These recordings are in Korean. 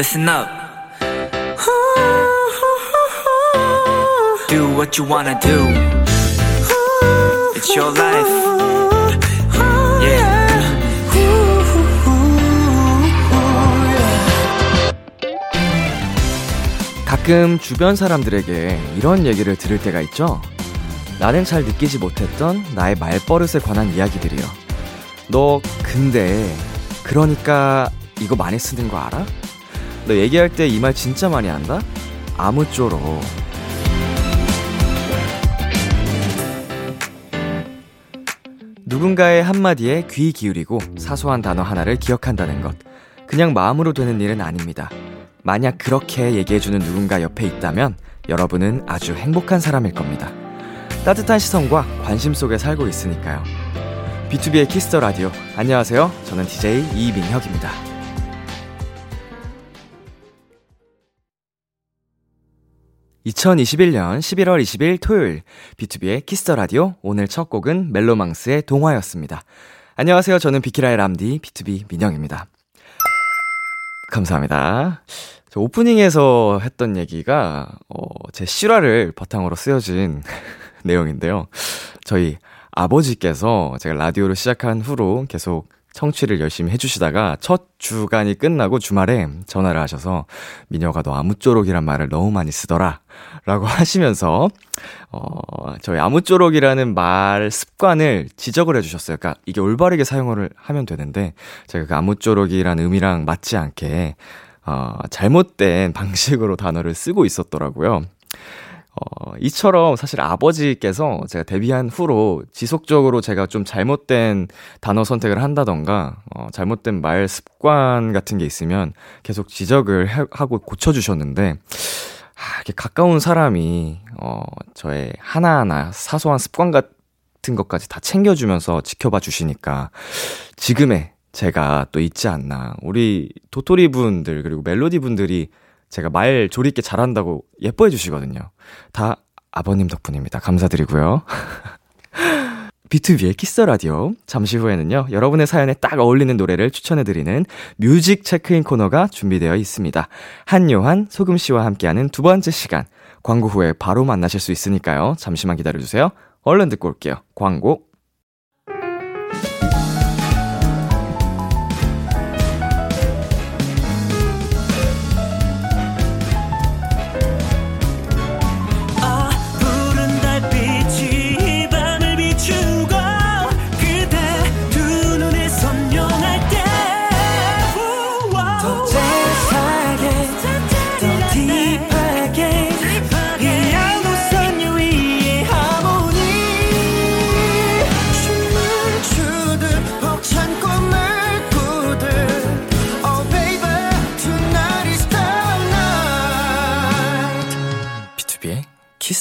listen up. Do what you wanna do. It's your life. Yeah. 가끔 주변 사람들에게 이런 얘기를 들을 때가 있죠. 나는 잘 느끼지 못했던 나의 말버릇에 관한 이야기들이요. 너 근데 그러니까 이거 많이 쓰는 거 알아? 너 얘기할 때 이 말 진짜 많이 한다? 아무쪼록. 누군가의 한마디에 귀 기울이고 사소한 단어 하나를 기억한다는 것. 그냥 마음으로 되는 일은 아닙니다. 만약 그렇게 얘기해주는 누군가 옆에 있다면 여러분은 아주 행복한 사람일 겁니다. 따뜻한 시선과 관심 속에 살고 있으니까요. 비투비의 Kiss the Radio. 안녕하세요. 저는 DJ 이민혁입니다. 2021년 11월 20일 토요일 비투비의 Kiss the Radio 오늘 첫 곡은 멜로망스의 동화였습니다. 안녕하세요. 저는 비키라의 람디 비투비 민혁입니다. 감사합니다. 저 오프닝에서 했던 얘기가 어, 제 실화를 바탕으로 쓰여진 내용인데요. 저희 아버지께서 제가 라디오를 시작한 후로 계속 청취를 열심히 해주시다가 첫 주간이 끝나고 주말에 전화를 하셔서 미녀가 너 아무쪼록이란 말을 너무 많이 쓰더라 라고 하시면서 어 저희 아무쪼록이라는 말 습관을 지적을 해주셨어요. 그러니까 이게 올바르게 사용을 하면 되는데 제가 그 아무쪼록이라는 의미랑 맞지 않게 어 잘못된 방식으로 단어를 쓰고 있었더라고요. 어, 이처럼 사실 아버지께서 제가 데뷔한 후로 지속적으로 제가 좀 잘못된 단어 선택을 한다던가, 어, 잘못된 말 습관 같은 게 있으면 계속 지적을 해, 하고 고쳐주셨는데, 아, 이렇게 가까운 사람이, 어, 저의 하나하나 사소한 습관 같은 것까지 다 챙겨주면서 지켜봐 주시니까, 지금의 제가 또 있지 않나. 우리 도토리 분들, 그리고 멜로디 분들이 제가 말 조리 있게 잘한다고 예뻐해 주시거든요. 다 아버님 덕분입니다. 감사드리고요. 비투비의 Kiss the Radio. 잠시 후에는요, 여러분의 사연에 딱 어울리는 노래를 추천해드리는 뮤직 체크인 코너가 준비되어 있습니다. 한요한, 소금 씨와 함께하는 두 번째 시간. 광고 후에 바로 만나실 수 있으니까요. 잠시만 기다려주세요. 얼른 듣고 올게요. 광고.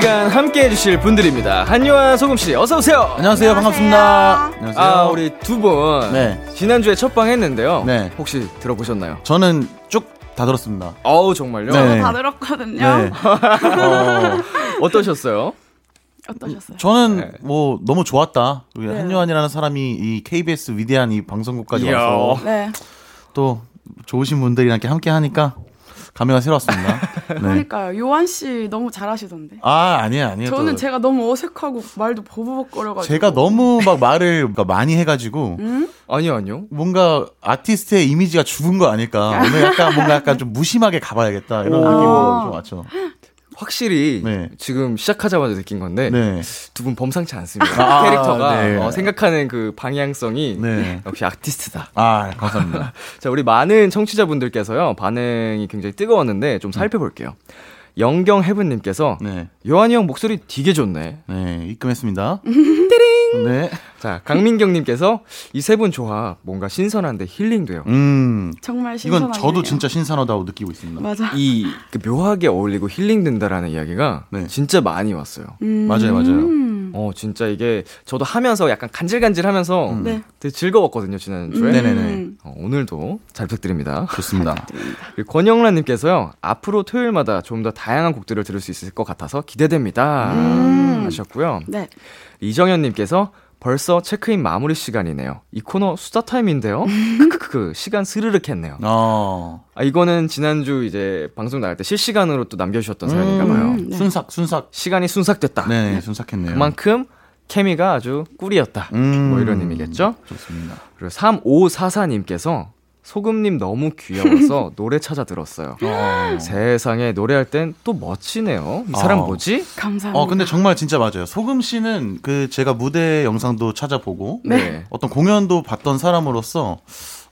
시간 함께 해주실 분들입니다. 한요한 소금씨, 어서오세요! 안녕하세요. 반갑습니다. 안녕하세요. 아, 우리 두 분. 네. 지난주에 첫방 했는데요. 네. 혹시 들어보셨나요? 저는 쭉 다 들었습니다. 어우, 정말요? 네. 다 들었거든요. 네. 어, 어떠셨어요? 어떠셨어요? 저는 네. 뭐 너무 좋았다. 우리 네. 한요한이라는 사람이 이 KBS 위대한 이 방송국까지 이야. 와서 네. 또 좋으신 분들이랑 함께 하니까 감회가 새로웠습니다. 네. 그러니까요. 요한 씨 너무 잘하시던데. 아, 아니에요, 아니에요. 저는 또 제가 너무 어색하고 말도 버벅거려가지고. 제가 너무 막 말을 그러니까 많이 해가지고 음? 아니요, 아니요. 뭔가 아티스트의 이미지가 죽은 거 아닐까. 오늘 약간 뭔가 약간 좀 무심하게 가봐야겠다 이런 오. 느낌으로 좀 왔죠. 확실히 네. 지금 시작하자마자 느낀 건데 네. 두분 범상치 않습니다. 아, 캐릭터가 네. 어, 생각하는 그 방향성이 네. 역시 아티스트다. 아, 감사합니다. 자, 우리 많은 청취자분들께서요 반응이 굉장히 뜨거웠는데 좀 살펴볼게요. 영경 해븐님께서 네. 요한이 형 목소리 되게 좋네. 네, 입금했습니다. 네. 자, 강민경님께서 이 세 분 조합 뭔가 신선한데 힐링돼요. 음. 정말 신선하네요. 이건 저도 진짜 신선하다고 느끼고 있습니다. 맞아. 이 그 묘하게 어울리고 힐링된다라는 이야기가 네. 진짜 많이 왔어요. 음. 맞아요, 맞아요. 음. 어, 진짜 이게 저도 하면서 약간 간질간질 하면서 네. 되게 즐거웠거든요, 지난주에. 음. 네네네. 어, 오늘도 잘 부탁드립니다. 좋습니다. 권영란님께서요, 앞으로 토요일마다 좀 더 다양한 곡들을 들을 수 있을 것 같아서 기대됩니다. 음. 하셨고요. 네. 이정현님께서 벌써 체크인 마무리 시간이네요. 이 코너 수다 타임인데요. 크크크 시간 스르륵 했네요. 어. 아 이거는 지난주 이제 방송 나갈 때 실시간으로 또 남겨주셨던 사연인가 봐요. 음, 네. 순삭, 순삭. 시간이 순삭됐다. 네, 순삭했네요. 그만큼 케미가 아주 꿀이었다. 음. 뭐 이런 의미겠죠? 좋습니다. 그리고 3544님께서 소금님 너무 귀여워서 노래 찾아 들었어요. 어. 세상에 노래할 땐 또 멋지네요. 이 사람 어. 뭐지? 감사합니다. 어, 근데 정말 진짜 맞아요. 소금 씨는 그 제가 무대 영상도 찾아보고 네. 어떤 공연도 봤던 사람으로서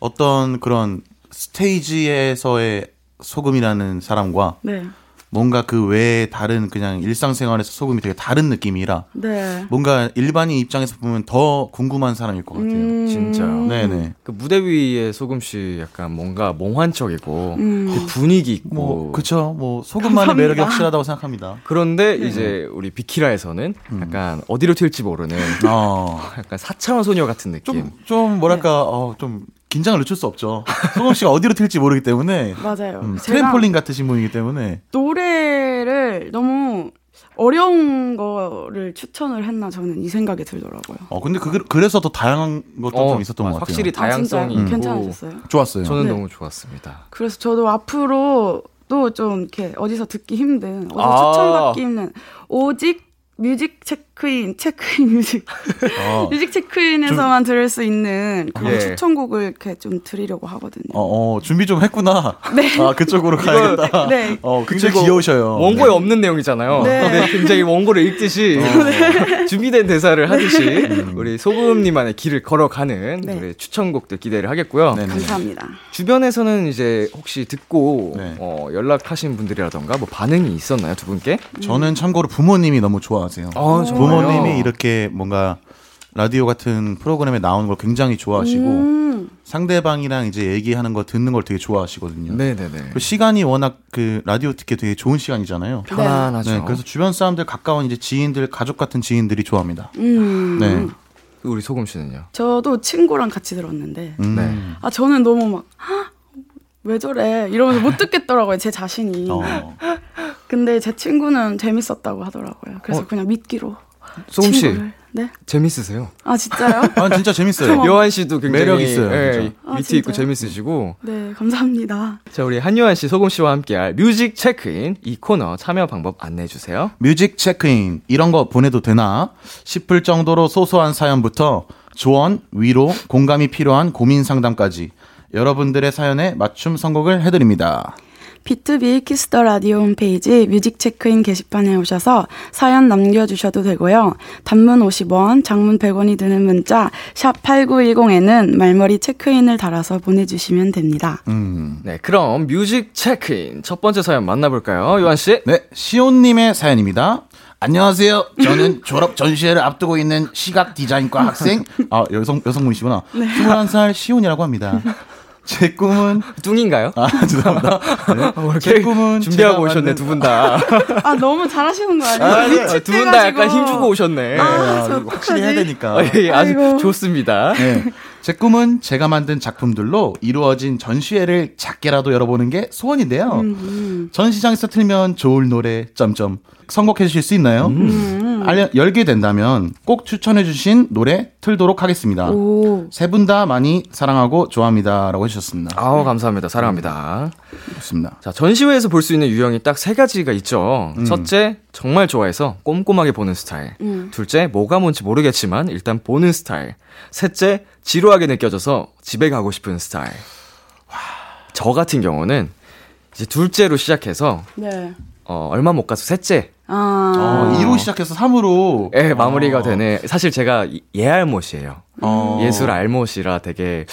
어떤 그런 스테이지에서의 소금이라는 사람과 네. 뭔가 그 외에 다른 그냥 일상생활에서 소금이 되게 다른 느낌이라 네. 뭔가 일반인 입장에서 보면 더 궁금한 사람일 것 같아요. 음. 진짜요? 네네. 그 무대 위에 소금 씨 약간 뭔가 몽환적이고 음. 그 분위기 있고 뭐 그쵸. 뭐 소금만의 감사합니다. 매력이 확실하다고 생각합니다. 그런데 이제 우리 비키라에서는 약간 어디로 튈지 모르는 어. 약간 4차원 소녀 같은 느낌. 좀, 좀 뭐랄까, 어, 좀 긴장을 늦출 수 없죠. 소금 씨가 어디로 튈지 모르기 때문에. 맞아요. 음, 트램폴린 같으신 분이기 때문에. 노래를 너무 어려운 거를 추천을 했나 저는 이 생각이 들더라고요. 어, 근데 그, 그래서 더 다양한 것도 좀 있었던 것 같아요. 확실히 아? 다양성이 있고 괜찮으셨어요? 좋았어요. 저는 네. 너무 좋았습니다. 그래서 저도 앞으로 또 좀 이렇게 어디서 듣기 힘든, 어디서 아. 추천받기 힘든 오직 뮤직 체크인, 체크인 뮤직, 어, 뮤직 체크인에서만 들을 수 있는 그런 예. 추천곡을 이렇게 좀 드리려고 하거든요. 어, 어, 준비 좀 했구나. 네. 아, 그쪽으로 가야겠다. 네. 어, 굉장히 귀여우셔요. 원고에 없는 내용이잖아요. 네. 근데 굉장히 원고를 읽듯이 준비된 대사를 하듯이 우리 소금님만의 길을 걸어가는 네. 우리 추천곡들 기대를 하겠고요. 네네. 감사합니다. 주변에서는 이제 혹시 듣고 네. 어, 연락하신 분들이라던가 뭐 반응이 있었나요 두 분께? 저는 참고로 부모님이 너무 좋아하세요. 아, 정말요? 부모님이 이렇게 뭔가 라디오 같은 프로그램에 나오는 걸 굉장히 좋아하시고 음, 상대방이랑 이제 얘기하는 거 듣는 걸 되게 좋아하시거든요. 네네네. 그 시간이 워낙 그 라디오 듣기 되게 좋은 시간이잖아요. 편안하죠. 네, 그래서 주변 사람들 가까운 이제 지인들, 가족 같은 지인들이 좋아합니다. 음. 네. 우리 소금 씨는요? 저도 친구랑 같이 들었는데, 음. 네. 아, 저는 너무 막, "헉, 왜 저래? 이러면서 못 듣겠더라고요, 제 자신이. 어. 근데 제 친구는 재밌었다고 하더라고요. 그래서 어. 그냥 믿기로. 소금 씨 친구를. 네? 재밌으세요. 아, 진짜요? 아, 진짜 재밌어요. 요한 씨도 굉장히 매력 있어요, 예, 진짜. 아, 위트 있고? 재밌으시고 네, 감사합니다. 자 우리 한요한 씨, 소금 씨와 함께할 뮤직 체크인 이 코너 참여 방법 안내해 주세요. 뮤직 체크인 이런 거 보내도 되나 싶을 정도로 소소한 사연부터 조언, 위로, 공감이 필요한 고민 상담까지 여러분들의 사연에 맞춤 선곡을 해드립니다. B2B 키스터 라디오 홈페이지 뮤직 체크인 게시판에 오셔서 사연 남겨주셔도 되고요. 단문 50원, 장문 100원이 드는 문자 샵 8910에는 말머리 체크인을 달아서 보내주시면 됩니다. 음. 네, 그럼 뮤직 체크인 첫 번째 사연 만나볼까요, 요한 씨? 네, 시온님의 사연입니다. 안녕하세요. 저는 졸업 전시회를 앞두고 있는 시각 디자인과 학생, 아, 여성, 여성분이시구나. 21살 시온이라고 합니다. 제 꿈은, 뚱인가요? 아, 죄송합니다. 네. 어, 제 이렇게 꿈은 준비하고 오셨네 만든- 두분 다. 아, 너무 잘하시는 거 아니에요? 두분 다 약간 힘주고 오셨네. 네, 아, 저 이거 확실히 해야? 되니까. 어, 예, 아주 아이고. 좋습니다. 네. 제 꿈은 제가 만든 작품들로 이루어진 전시회를 작게라도 열어보는 게 소원인데요. 전시장에서 틀면 좋을 노래 점점 선곡해 주실 수 있나요? 알려, 열게 된다면 꼭 추천해 주신 노래 틀도록 하겠습니다. 오, 세분 다 많이 사랑하고 좋아합니다라고 해주셨습니다. 아우 감사합니다. 사랑합니다. 좋습니다. 자 전시회에서 볼 수 있는 유형이 딱 세 가지가 있죠. 첫째 정말 좋아해서 꼼꼼하게 보는 스타일. 음. 둘째 뭐가 뭔지 모르겠지만 일단 보는 스타일. 셋째 지루하게 느껴져서 집에 가고 싶은 스타일. 저 같은 경우는 이제 둘째로 시작해서 네. 어, 얼마 못 가서 셋째 아, 어, 2로 시작해서 3으로 예, 마무리가 되네. 사실 제가 이- 예알못이에요. 어. 예술 알못이라 되게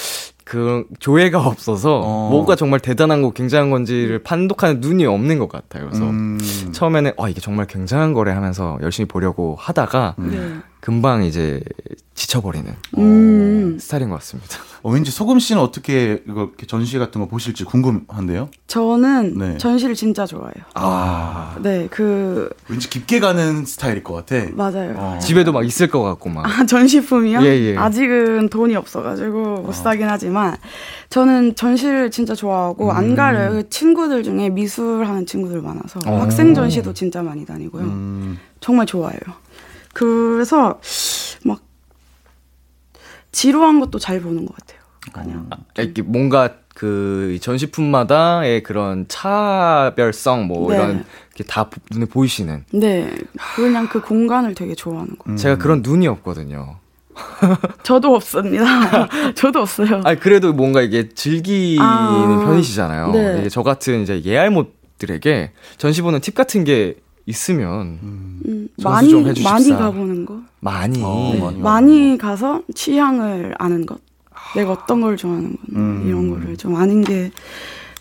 그 조예가 없어서 어. 뭐가 정말 대단한 거 굉장한 건지를 판독하는 눈이 없는 것 같아요. 그래서 음. 처음에는 어 이게 정말 굉장한 거래 하면서 열심히 보려고 하다가 네. 금방 이제 지쳐버리는 음. 스타일인 것 같습니다. 어, 왠지 소금 씨는 어떻게 이거 이렇게 전시 같은 거 보실지 궁금한데요. 저는 네. 전시를 진짜 좋아해요. 아, 네, 그 왠지 깊게 가는 스타일일 것 같아. 맞아요. 어. 집에도 막 있을 것 같고 막. 아, 전시품이요? 예, 예. 아직은 돈이 없어가지고 못 사긴 하지만 저는 전시를 진짜 좋아하고 안 가려요. 그 친구들 중에 미술 하는 친구들 많아서 어. 학생 전시도 진짜 많이 다니고요. 음, 정말 좋아해요. 그래서 막 지루한 것도 잘 보는 것 같아요. 그냥 이렇게 뭔가 그 전시품마다의 그런 차별성 뭐 네. 이런 게 다 눈에 보이시는. 네, 그냥 그 공간을 되게 좋아하는 거예요. 제가 그런 눈이 없거든요. 저도 없습니다. 저도 없어요. 아니 그래도 뭔가 이게 즐기는 아, 편이시잖아요. 네. 저 같은 이제 예알못들에게 전시 보는 팁 같은 게 있으면 음, 많이 좀 해주십사. 많이 가보는 거. 많이 어, 네, 많이 많이, 가서 취향을 아는 것. 내가 어떤 걸 좋아하는 건 음. 이런 거를 좀 아는 게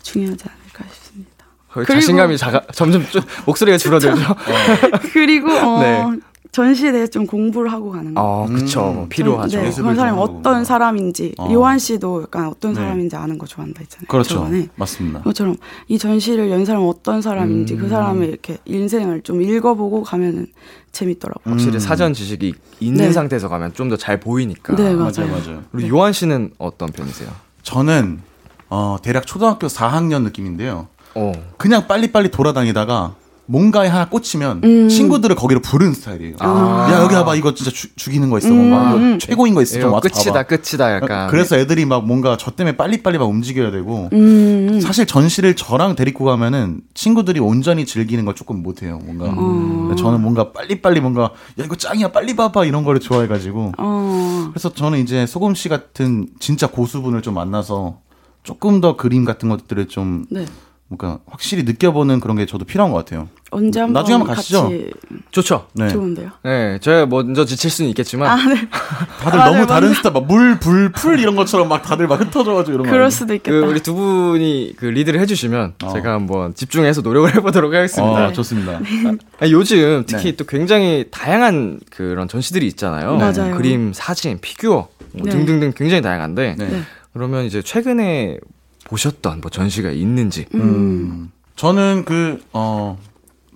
중요하지 않을까 싶습니다. 그리고- 자신감이 작아 점점 좀 목소리가 줄어들죠. 그리고 어, 네. 전시에 대해 좀 공부를 하고 가는 거. 어, 그쵸. 음. 필요하죠. 네, 그런 사람이. 어떤 사람인지 어. 요한 씨도 약간 어떤 네. 사람인지 아는 거 좋아한다 했잖아요. 그렇죠. 저번에. 맞습니다. 그것처럼 이 전시를 연 사람 어떤 사람인지 음. 그 사람의 이렇게 인생을 좀 읽어보고 가면은 재밌더라고요. 확실히 음. 사전 지식이 있는 네. 상태에서 가면 좀 더 잘 보이니까. 네, 맞아요, 맞아요. 맞아요. 우리 요한 씨는 어떤 편이세요? 저는 어, 대략 초등학교 4학년 느낌인데요. 어. 그냥 빨리빨리 돌아다니다가 뭔가에 하나 꽂히면 음. 친구들을 거기로 부르는 스타일이에요. 아. 야 여기 와봐 이거 진짜 죽- 죽이는 거 있어. 음, 뭔가 음. 최고인 거 있어. 좀 와서 끝이다, 봐봐. 끝이다, 약간. 그래서 애들이 막 뭔가 저 때문에 빨리빨리 막 움직여야 되고 음, 사실 전시를 저랑 데리고 가면은 친구들이 온전히 즐기는 걸 조금 못해요. 뭔가 어. 저는 뭔가 빨리빨리 뭔가 야 이거 짱이야 빨리 봐봐 이런 거를 좋아해가지고 어, 그래서 저는 이제 소금 씨 같은 진짜 고수분을 좀 만나서 조금 더 그림 같은 것들을 좀 네. 뭔가 확실히 느껴보는 그런 게 저도 필요한 것 같아요. 언제 한번 나중에 한번 가시죠. 같이 좋죠. 네. 좋은데요. 네, 제가 먼저 지칠 수는 있겠지만. 아, 네. 다들 맞아요, 너무 다른 맞아요. 스타일, 막 물, 불, 풀 이런 것처럼 막 다들 막 흩어져가지고 이런 거. 그럴? 수도 그 있겠다. 우리 두 분이 그 리드를 해주시면 어. 제가 한번 집중해서 노력을 해보도록 하겠습니다. 어, 좋습니다. 아니, 요즘 특히 네. 또 굉장히 다양한 그런 전시들이 있잖아요. 맞아요. 그림, 사진, 피규어 뭐 네. 등등등 굉장히 다양한데 네. 네. 그러면 이제 최근에 보셨던 뭐 전시가 있는지. 음. 저는 그, 어,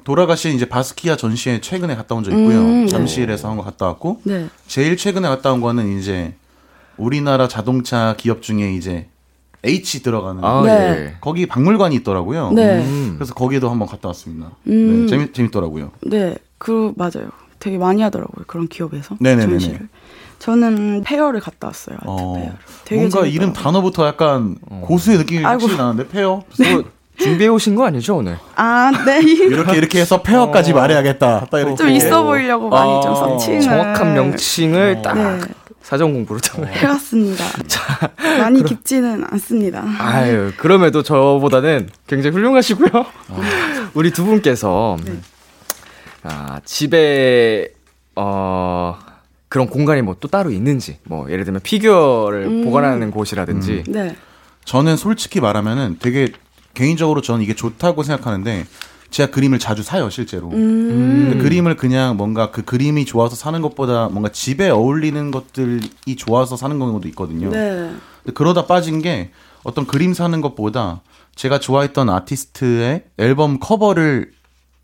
돌아가신 이제 바스키아 전시회 최근에 갔다 온 적 있고요. 음, 네. 잠실에서 한 거 갔다 왔고, 네. 제일 최근에 갔다 온 거는 이제 우리나라 자동차 기업 중에 이제 H 들어가는 아 네. 예. 거기 박물관이 있더라고요. 네. 음. 그래서 거기에도 한번 갔다 왔습니다. 음. 네, 재밌, 재밌더라고요. 네, 그 맞아요. 되게 많이 하더라고요. 그런 기업에서 네네네네. 전시를. 저는 fair를 갔다 왔어요. 어, fair를. 되게 뭔가 재밌더라고요. 이름 단어부터 약간 고수의 느낌이 아이고. 확실히 나는데 fair 뭐 준비해 오신 거 아니죠 오늘? 아, 네. 이렇게 이렇게 해서 fair까지 어. 말해야겠다. 딱 이렇게 좀 있어 보이려고 많이 좀 어, searching을 정확한 명칭을 딱 네. 사전 공부를 좀. 해왔습니다. 많이 깊지는 않습니다. 아유, 그럼에도 저보다는 굉장히 훌륭하시고요. 우리 두 분께서 네. 아, 집에 어 그런 공간이 뭐 또 따로 있는지, 뭐 예를 들면 피규어를 음. 보관하는 곳이라든지. 네. 저는 솔직히 말하면은 되게 개인적으로 저는 이게 좋다고 생각하는데 제가 그림을 자주 사요 실제로. 음. 근데 그림을 그냥 뭔가 그 그림이 좋아서 사는 것보다 뭔가 집에 어울리는 것들이 좋아서 사는 경우도 있거든요. 네. 근데 그러다 빠진 게 어떤 그림 사는 것보다 제가 좋아했던 아티스트의 앨범 커버를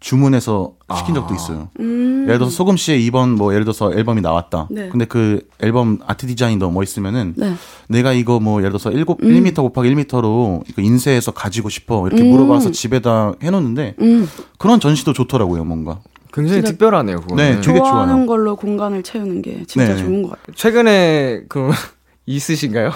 주문해서 시킨 적도 있어요. 음. 예를 들어서 소금 씨의 이번 뭐 예를 들어서 앨범이 나왔다. 네. 근데 그 앨범 아트 디자인이 너무 멋있으면은 네. 내가 이거 뭐 예를 들어서 1, 음. 1m 곱하기 1m로 이거 인쇄해서 가지고 싶어 이렇게 음. 물어봐서 집에다 해놓는데 음. 그런 전시도 좋더라고요 뭔가. 굉장히 특별하네요, 그거는. 네, 되게 좋아하는 좋아요. 걸로 공간을 채우는 게 진짜 네. 좋은 것 같아요. 최근에 그 있으신가요?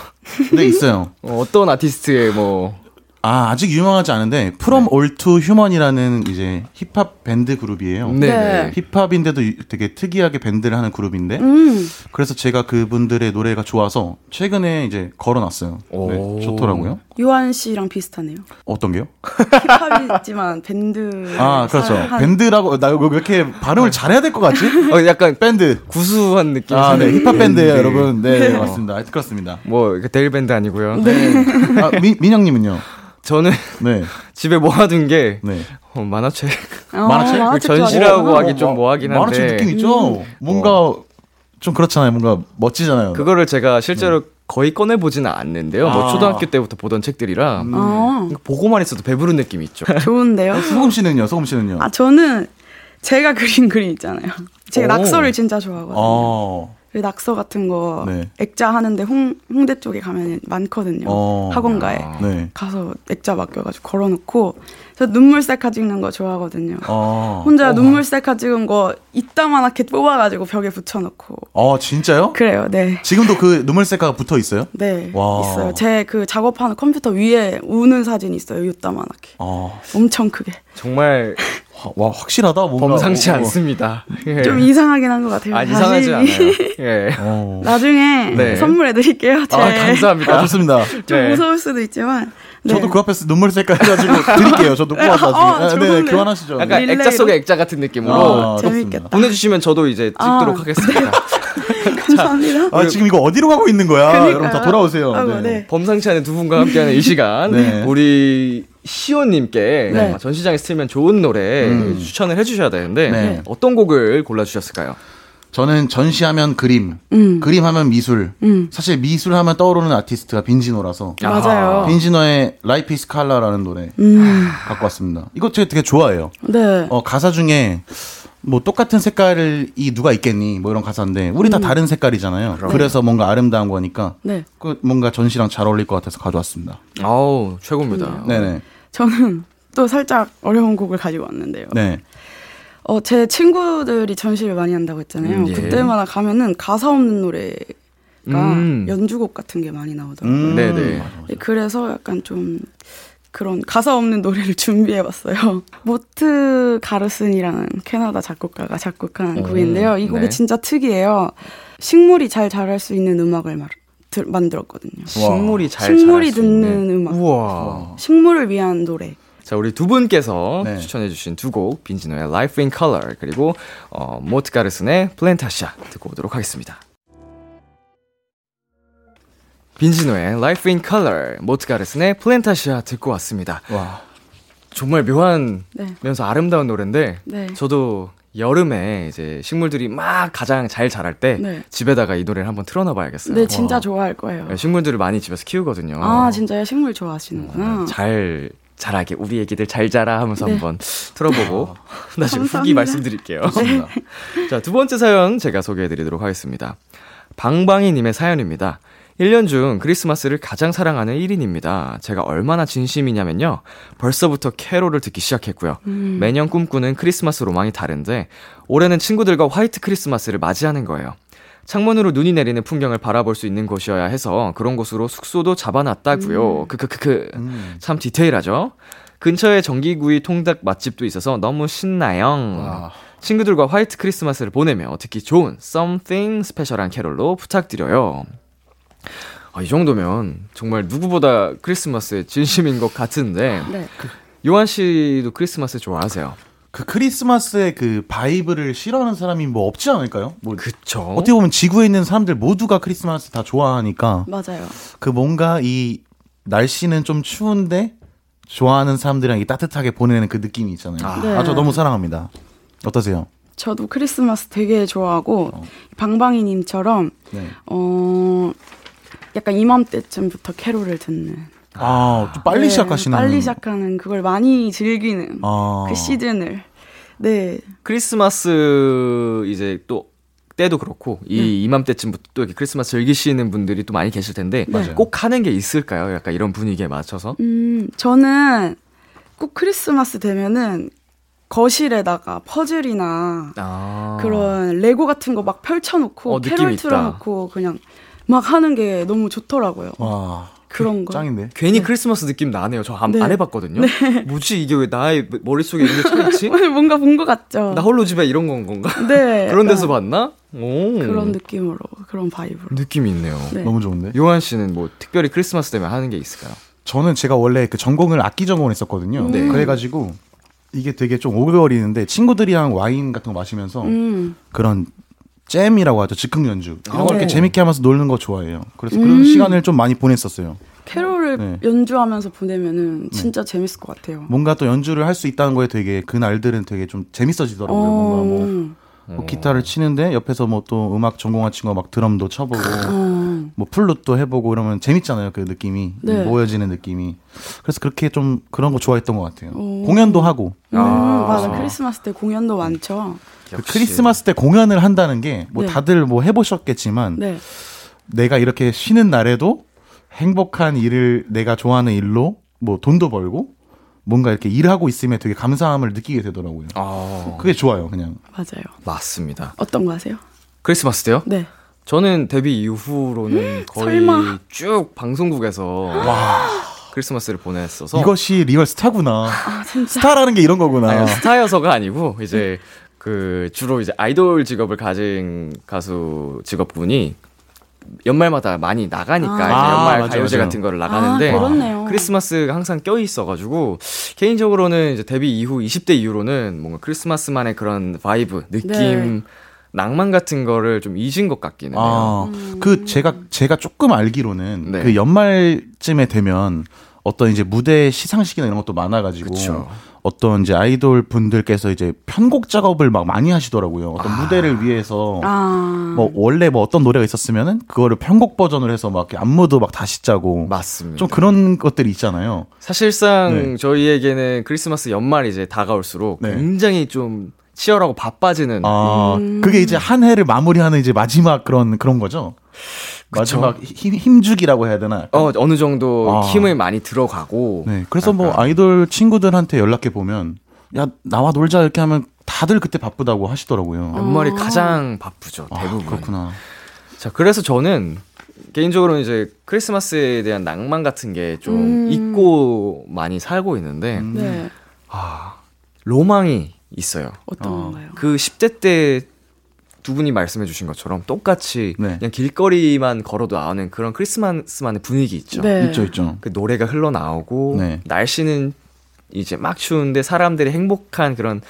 네 있어요. 어, 어떤 아티스트의 뭐 아 아직 유명하지 않은데 From All to Human이라는 이제 힙합 밴드 그룹이에요. 네. 네. 힙합인데도 이- 되게 특이하게 밴드를 하는 그룹인데 음. 그래서 제가 그분들의 노래가 좋아서 최근에 이제 걸어 놨어요. 네, 오. 좋더라고요. 요한 씨랑 비슷하네요. 어떤 게요? 힙합이지만 밴드. 아 그렇죠. 한- 밴드라고 나 왜 이렇게 발음을 잘해야 될 것 같지? 어, 약간 밴드. 구수한 느낌. 아, 네, 힙합 밴드예요, 밴드. 여러분. 네, 네, 맞습니다. 하여튼 그렇습니다. 뭐 이렇게 데일 밴드 아니고요. 아, 민, 민영님은요? 저는 네, 집에 모아둔 게 네. 어, 만화책. 어, 만화책? 만화책 전시라고. 하기 좀 뭐하긴 한데. 만화책 느낌 있죠? 뭔가 좀 그렇잖아요. 뭔가 멋지잖아요. 그거를 제가 실제로 거의 꺼내 보지는 않는데요. 뭐 아. 초등학교 때부터 보던 책들이라 어, 보고만 있어도 배부른 느낌이 있죠. 좋은데요. 소금 씨는요? 소금 씨는요? 아 저는 제가 그린 그림 있잖아요. 제가 오. 낙서를 진짜 좋아하거든요. 어. 그 낙서 같은 거 네. 액자 하는데 홍, 홍대 쪽에 가면 많거든요. 어. 학원가에 아. 네. 가서 액자 맡겨가지고 걸어놓고 저 눈물 셀카 찍는 거 좋아하거든요. 어. 혼자 눈물 셀카 찍은 거 이따만하게 뽑아가지고 벽에 붙여놓고 어, 진짜요? 그래요. 네. 지금도 그 눈물 셀카가 붙어 있어요? 네 와. 있어요. 제 그 작업하는 컴퓨터 위에 우는 사진 있어요. 이따만하게 어. 엄청 크게 정말 와, 와, 확실하다. 뭔가 범상치 어, 어. 않습니다. 예. 좀 이상하긴 한 것 같아요. 아, 이상하지 않아요. 예. 어. 나중에 네. 선물해드릴게요. 제 아, 감사합니다. 아, 좋습니다. 좀 네. 무서울 수도 있지만 네. 저도 그 앞에서 눈물 셀카 해가지고 드릴게요. 저도 뽑아서 어, 나중에. 네, 네, 좋은데. 교환하시죠. 약간 릴레이로? 액자 속의 액자 같은 느낌으로 아, 재밌겠다. 보내주시면 저도 이제 아, 찍도록 하겠습니다. 감사합니다. 아, 지금 이거 어디로 가고 있는 거야? 그러니까요. 여러분 다 돌아오세요. 아이고, 네. 범상치 않은 두 분과 함께하는 이 시간 네. 우리 시온님께 네. 전시장에서 틀면 좋은 노래 음. 추천을 해주셔야 되는데 네. 어떤 곡을 골라주셨을까요? 저는 전시하면 그림, 음. 그림하면 미술. 음. 사실 미술하면 떠오르는 아티스트가 빈지노라서 맞아요. 빈지노의 Life is Color라는 노래 음. 갖고 왔습니다. 이거 제가 되게 좋아해요. 네. 어, 가사 중에 뭐 똑같은 색깔이 누가 있겠니? 뭐 이런 가사인데 우리 다 다른 색깔이잖아요. 그래서 뭔가 아름다운 거니까 네. 그 뭔가 전시랑 잘 어울릴 것 같아서 가져왔습니다. 아우 최고입니다. 네네. 저는 또 살짝 어려운 곡을 가지고 왔는데요. 네. 어, 제 친구들이 전시를 많이 한다고 했잖아요. 음, 예. 그때마다 가면은 가사 없는 노래가 음. 연주곡 같은 게 많이 나오더라고요. 음. 네네. 네, 그래서 약간 좀 그런 가사 없는 노래를 준비해봤어요. 모트 가르슨이라는 캐나다 작곡가가 작곡한 오, 곡인데요. 이 곡이 네. 진짜 특이해요. 식물이 잘 자랄 수 있는 음악을 말, 들, 만들었거든요. 식물이 잘 식물이 자랄 수 듣는 있는. 음악. 우와. 식물을 위한 노래. 자 우리 두 분께서 네. 추천해주신 두 곡 빈지노의 Life in Color 그리고 어, 모트 가르슨의 플랜타시아 듣고 오도록 하겠습니다. 빈지노의 Life in Color, 모트 가르슨의 플랜타시아 듣고 왔습니다. 와. 정말 묘한 네. 면서 아름다운 노래인데 네. 저도 여름에 이제 식물들이 막 가장 잘 자랄 때 네. 집에다가 이 노래를 한번 틀어놔 봐야겠어요. 네, 진짜 좋아할 거예요. 네, 식물들을 많이 집에서 키우거든요. 아, 진짜요? 식물 좋아하시는구나. 잘 자라게 우리 애기들 잘 자라 하면서 네. 한번 틀어보고 나중에 후기. 말씀드릴게요. 좋습니다. 자, 두 번째 사연 제가 소개해드리도록 하겠습니다. 방방이님의 사연입니다. 1년 중 크리스마스를 가장 사랑하는 1인입니다. 제가 얼마나 진심이냐면요. 벌써부터 캐롤을 듣기 시작했고요. 매년 꿈꾸는 크리스마스 로망이 다른데 올해는 친구들과 화이트 크리스마스를 맞이하는 거예요. 창문으로 눈이 내리는 풍경을 바라볼 수 있는 곳이어야 해서 그런 곳으로 숙소도 잡아놨다고요. 크크크크. 음. 참 디테일하죠? 근처에 전기구이 통닭 맛집도 있어서 너무 신나요. 와. 친구들과 화이트 크리스마스를 보내며 듣기 좋은 something 스페셜한 캐롤로 부탁드려요. 아, 이 정도면 정말 누구보다 크리스마스에 진심인 것 같은데 네. 요한 씨도 크리스마스 좋아하세요? 그 크리스마스의 그 vibe를 싫어하는 사람이 뭐 없지 않을까요? 뭐 그쵸. 어떻게 보면 지구에 있는 사람들 모두가 크리스마스 다 좋아하니까 맞아요. 그 뭔가 이 날씨는 좀 추운데 좋아하는 사람들이랑 이 따뜻하게 보내는 그 느낌이 있잖아요. 아, 네. 저 너무 사랑합니다. 어떠세요? 저도 크리스마스 되게 좋아하고 방방이님처럼 네. 어 약간 이맘때쯤부터 캐롤을 듣는 아, 좀 빨리 네, 시작하시는. 빨리 시작하는 그걸 많이 즐기는 아. 그 시즌을 네 크리스마스 이제 또 때도 그렇고 이 네. 이맘때쯤부터 또 이렇게 크리스마스 즐기시는 분들이 또 많이 계실 텐데 맞아요. 꼭 하는 게 있을까요? 약간 이런 분위기에 맞춰서? 음, 저는 꼭 크리스마스 되면은 거실에다가 퍼즐이나 아. 그런 레고 같은 거 막 펼쳐놓고 어, 캐롤. 틀어놓고 그냥 막 하는 게 너무 좋더라고요. 와. 그런 거. 짱인데. 괜히 크리스마스 느낌 나네요. 저안 네. 해봤거든요. 뭐지 이게 왜 나의 머릿속에 이런 게 차있지? 뭔가 본 것 같죠. 나 홀로 집에 이런 건 건가? 네. 그런 데서 봤나? 오. 그런 느낌으로 그런 바이브로. 느낌이 있네요. 네. 너무 좋은데. 요한 씨는 뭐 특별히 크리스마스 되면 하는 게 있을까요? 저는 제가 원래 그 전공을 악기 전공을 했었거든요. 네. 그래가지고 이게 되게 좀 오래 걸리는데 친구들이랑 와인 같은 거 마시면서 음. 그런 잼이라고 하죠. 즉흥 연주. 이런 거 아, 이렇게 네. 재밌게 하면서 노는 거 좋아해요. 그래서 음. 그런 시간을 좀 많이 보냈었어요. 캐롤을 네. 연주하면서 보내면은 진짜 재밌을 것 같아요. 뭔가 또 연주를 할 수 있다는 거에 되게 그 날들은 되게 좀 재밌어지더라고요. 뭔가 뭐 어. 뭐 기타를 치는데 옆에서 뭐 또 음악 전공한 친구가 막 드럼도 쳐보고 어. 뭐 플룻도 해보고 이러면 재밌잖아요 그 느낌이 네. 모여지는 느낌이 그래서 그렇게 좀 그런 거 좋아했던 것 같아요 오. 공연도 하고 음, 아. 맞아. 크리스마스 때 공연도 많죠. 그. 크리스마스 때 공연을 한다는 게뭐 네. 다들 뭐 해보셨겠지만 네. 내가 이렇게 쉬는 날에도 행복한 일을 내가 좋아하는 일로 뭐 돈도 벌고 뭔가 이렇게 일하고 있으면 되게 감사함을 느끼게 되더라고요. 아, 그게 좋아요, 그냥. 맞아요. 맞습니다. 어떤 거 하세요? 크리스마스 때요? 네. 저는 데뷔 이후로는 거의 설마. 쭉 방송국에서 크리스마스를 보냈어서 이것이 real 스타구나. 아, 진짜. 스타라는 게 이런 거구나. 아니, 스타여서가 아니고 이제 그 주로 이제 아이돌 직업을 가진 가수 직업군이 연말마다 많이 나가니까 아. 이제 아, 연말 맞아, 가요제 맞아. 같은 거를 나가는데 아. 크리스마스가 항상 껴 있어가지고 개인적으로는 이제 데뷔 이후 20대 이후로는 뭔가 크리스마스만의 그런 vibe 느낌 네. 낭만 같은 거를 좀 잊은 것 같기는 해요. 아, 그 제가 제가 조금 알기로는 네. 그 연말쯤에 되면 어떤 이제 무대 시상식이나 이런 것도 많아가지고 그쵸. 어떤 이제 아이돌 분들께서 이제 편곡 작업을 막 많이 하시더라고요. 어떤 무대를 위해서 아. 뭐 원래 뭐 어떤 노래가 있었으면은 그거를 편곡 버전을 해서 막 안무도 막 다시 짜고 맞습니다. 좀 그런 것들이 있잖아요. 사실상 네. 저희에게는 크리스마스 연말이 이제 다가올수록 네. 굉장히 좀 치열하고 바빠지는 아, 음. 그게 이제 한 해를 마무리하는 이제 마지막 그런 그런 거죠. 그쵸. 마지막 힘, 힘주기라고 해야 되나? 어, 어느 정도 아. 힘을 많이 들어가고 네. 그래서 뭐 약간 아이돌 친구들한테 연락해 보면 야 나와 놀자 이렇게 하면 다들 그때 바쁘다고 하시더라고요. 연말이 아. 가장 바쁘죠 아, 대부분. 그렇구나. 자 그래서 저는 개인적으로 이제 크리스마스에 대한 낭만 같은 게좀 음. 잊고 많이 살고 있는데 음. 네. 아 로망이 있어요. 어떤 어. 건가요? 그 10대 때 두 분이 말씀해 주신 것처럼 똑같이 네. 그냥 길거리만 걸어도 아는 그런 크리스마스만의 분위기 있죠. 네. 있죠, 있죠. 그 노래가 흘러나오고 네. 날씨는 이제 막 추운데 사람들이 행복한 그런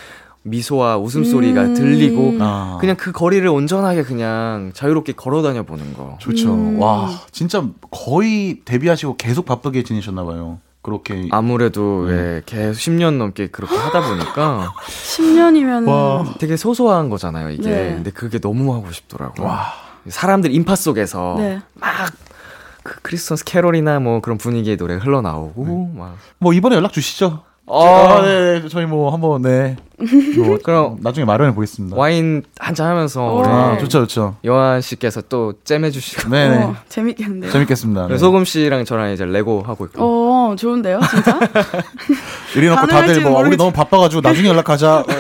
미소와 웃음소리가 음. 들리고 아, 그냥 그 거리를 온전하게 그냥 자유롭게 걸어 다녀 보는 거. 좋죠. 음. 와, 진짜 거의 데뷔하시고 계속 바쁘게 지내셨나 봐요. 그렇게 아무래도 네. 예, 계속 10년 넘게 그렇게 하다 보니까 10년이면 와. 되게 소소한 거잖아요, 이게. 네. 근데 그게 너무 하고 싶더라고요. 와. 사람들 인파 속에서 네. 막 그 크리스마스 캐롤이나 뭐 그런 분위기의 노래 흘러나오고 막뭐 이번에 연락 주시죠. 어. 아, 네, 저희 뭐 한번 네. 뭐 그럼 나중에 마련해 보겠습니다. 와인 한잔 하면서 오. 우리 아, 좋죠, 좋죠. 요한 씨께서 또 잼해 주시고 네, 네. 어, 재밌겠는데요. 재밌겠습니다. 네. 소금 씨랑 저랑 이제 레고 하고 있고 어, 좋은데요, 진짜? 이래놓고 다들 뭐 우리 모르겠- 너무 바빠가지고 나중에 연락하자.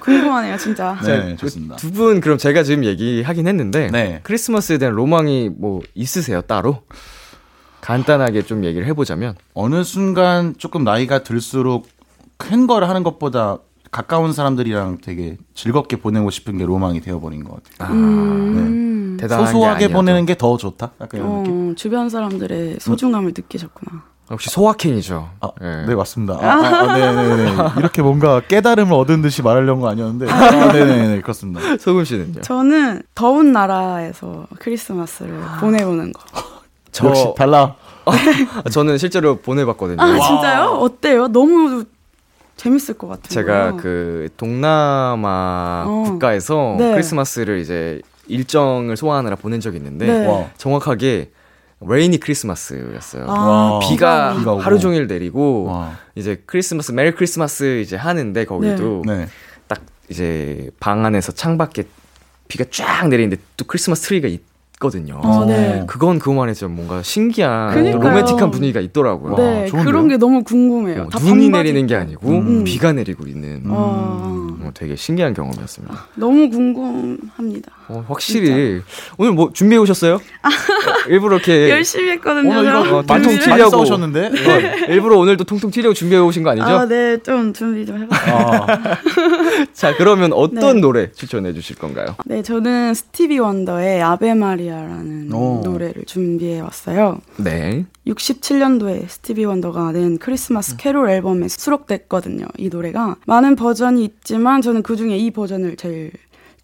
궁금하네요, 진짜. 네, 좋습니다. 두 분 그럼 제가 지금 얘기하긴 했는데 네. 크리스마스에 대한 로망이 뭐 있으세요 따로? 간단하게 좀 얘기를 해보자면 어느 순간 조금 나이가 들수록 큰 거를 하는 것보다 가까운 사람들이랑 되게 즐겁게 보내고 싶은 게 로망이 되어버린 것 같아요. 아, 음. 대단한 게 소소하게 아니어도. 보내는 게 더 좋다. 약간 이런 느낌. 어, 주변 사람들의 소중함을 느끼셨구나. 역시 소확행이죠. 아, 예. 네 맞습니다. 아, 아, 아, 네네네. 이렇게 뭔가 깨달음을 얻은 듯이 말하려는 거 아니었는데, 아, 네네네 그렇습니다. 소금 씨는요? 저는 더운 나라에서 크리스마스를 보내보는 거. 저 역시 달라. 저는 실제로 보내봤거든요. 아, 진짜요? 어때요? 너무 재밌을 것 같아요. 제가 그 동남아 어. 국가에서 네. 크리스마스를 이제 일정을 소화하느라 보낸 적이 있는데 네. 와. 정확하게 rainy 크리스마스였어요. 아, 와. 비가 비가. 하루 종일 내리고 와. 이제 크리스마스 메리 크리스마스 이제 하는데 거기도 네. 딱 이제 방 안에서 창밖에 비가 쫙 내리는데 또 크리스마스 트리가 있거든요. 어, 네. 그건 그만의 좀 뭔가 신기한 그니까요. 로맨틱한 분위기가 있더라고요. 네, 와, 좋은데요? 그런 게 너무 궁금해요. 어, 다 눈이 반바지 내리는 게. 아니고 음. 비가 내리고 있는 와, 어, 되게 신기한 경험이었습니다. 너무 궁금합니다. 어, 확실히 오늘 뭐 준비해 오셨어요? 어, 일부러 이렇게 열심히 했거든요. 오늘 저. 이거 어, 많이 튀려고. 싸우셨는데? 어, 일부러 오늘도 통통 튀려고 준비해 오신 거 아니죠? 아, 네, 좀 준비 좀 해봤어요. 아, 자 그러면 어떤 네. 노래 추천해 주실 건가요? 네, 저는 스티비 원더의 아베 마리아라는 오. 노래를 준비해 왔어요. 네. 67년도에 스티비 원더가 낸 크리스마스 캐롤 앨범에 수록됐거든요. 이 노래가 많은 버전이 있지만 저는 그 중에 이 버전을 제일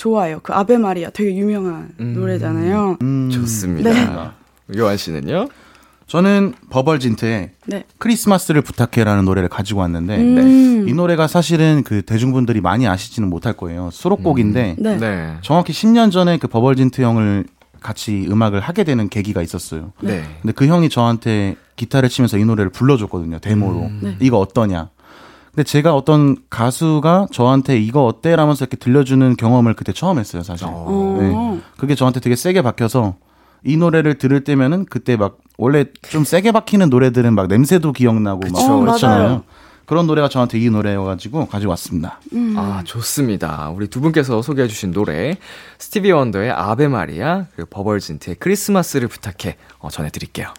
좋아해요. 그 아베 마리아 되게 유명한 음. 노래잖아요. 음, 좋습니다. 네. 요한 씨는요? 저는 버벌진트의 네. 크리스마스를 부탁해라는 노래를 가지고 왔는데 음. 이 노래가 사실은 그 대중분들이 많이 아시지는 못할 거예요. 수록곡인데 네. 네. 정확히 10년 전에 그 버벌진트 형을 같이 음악을 하게 되는 계기가 있었어요. 네. 근데 그 형이 저한테 기타를 치면서 이 노래를 불러줬거든요. 데모로. 네. 이거 어떠냐. 근데 제가 어떤 가수가 저한테 이거 어때? 라면서 이렇게 들려주는 경험을 그때 처음 했어요, 사실. 어. 네. 그게 저한테 되게 세게 박혀서 이 노래를 들을 때면은 그때 막 원래 좀 세게 박히는 노래들은 막 냄새도 기억나고 막 그쵸. 어, 그렇잖아요. 맞아요. 그런 노래가 저한테 이 노래여가지고 가져왔습니다. 아, 좋습니다. 우리 두 분께서 소개해주신 노래, 스티비 원더의 아베 마리아, 그리고 버벌진트의 크리스마스를 부탁해, 어, 전해드릴게요.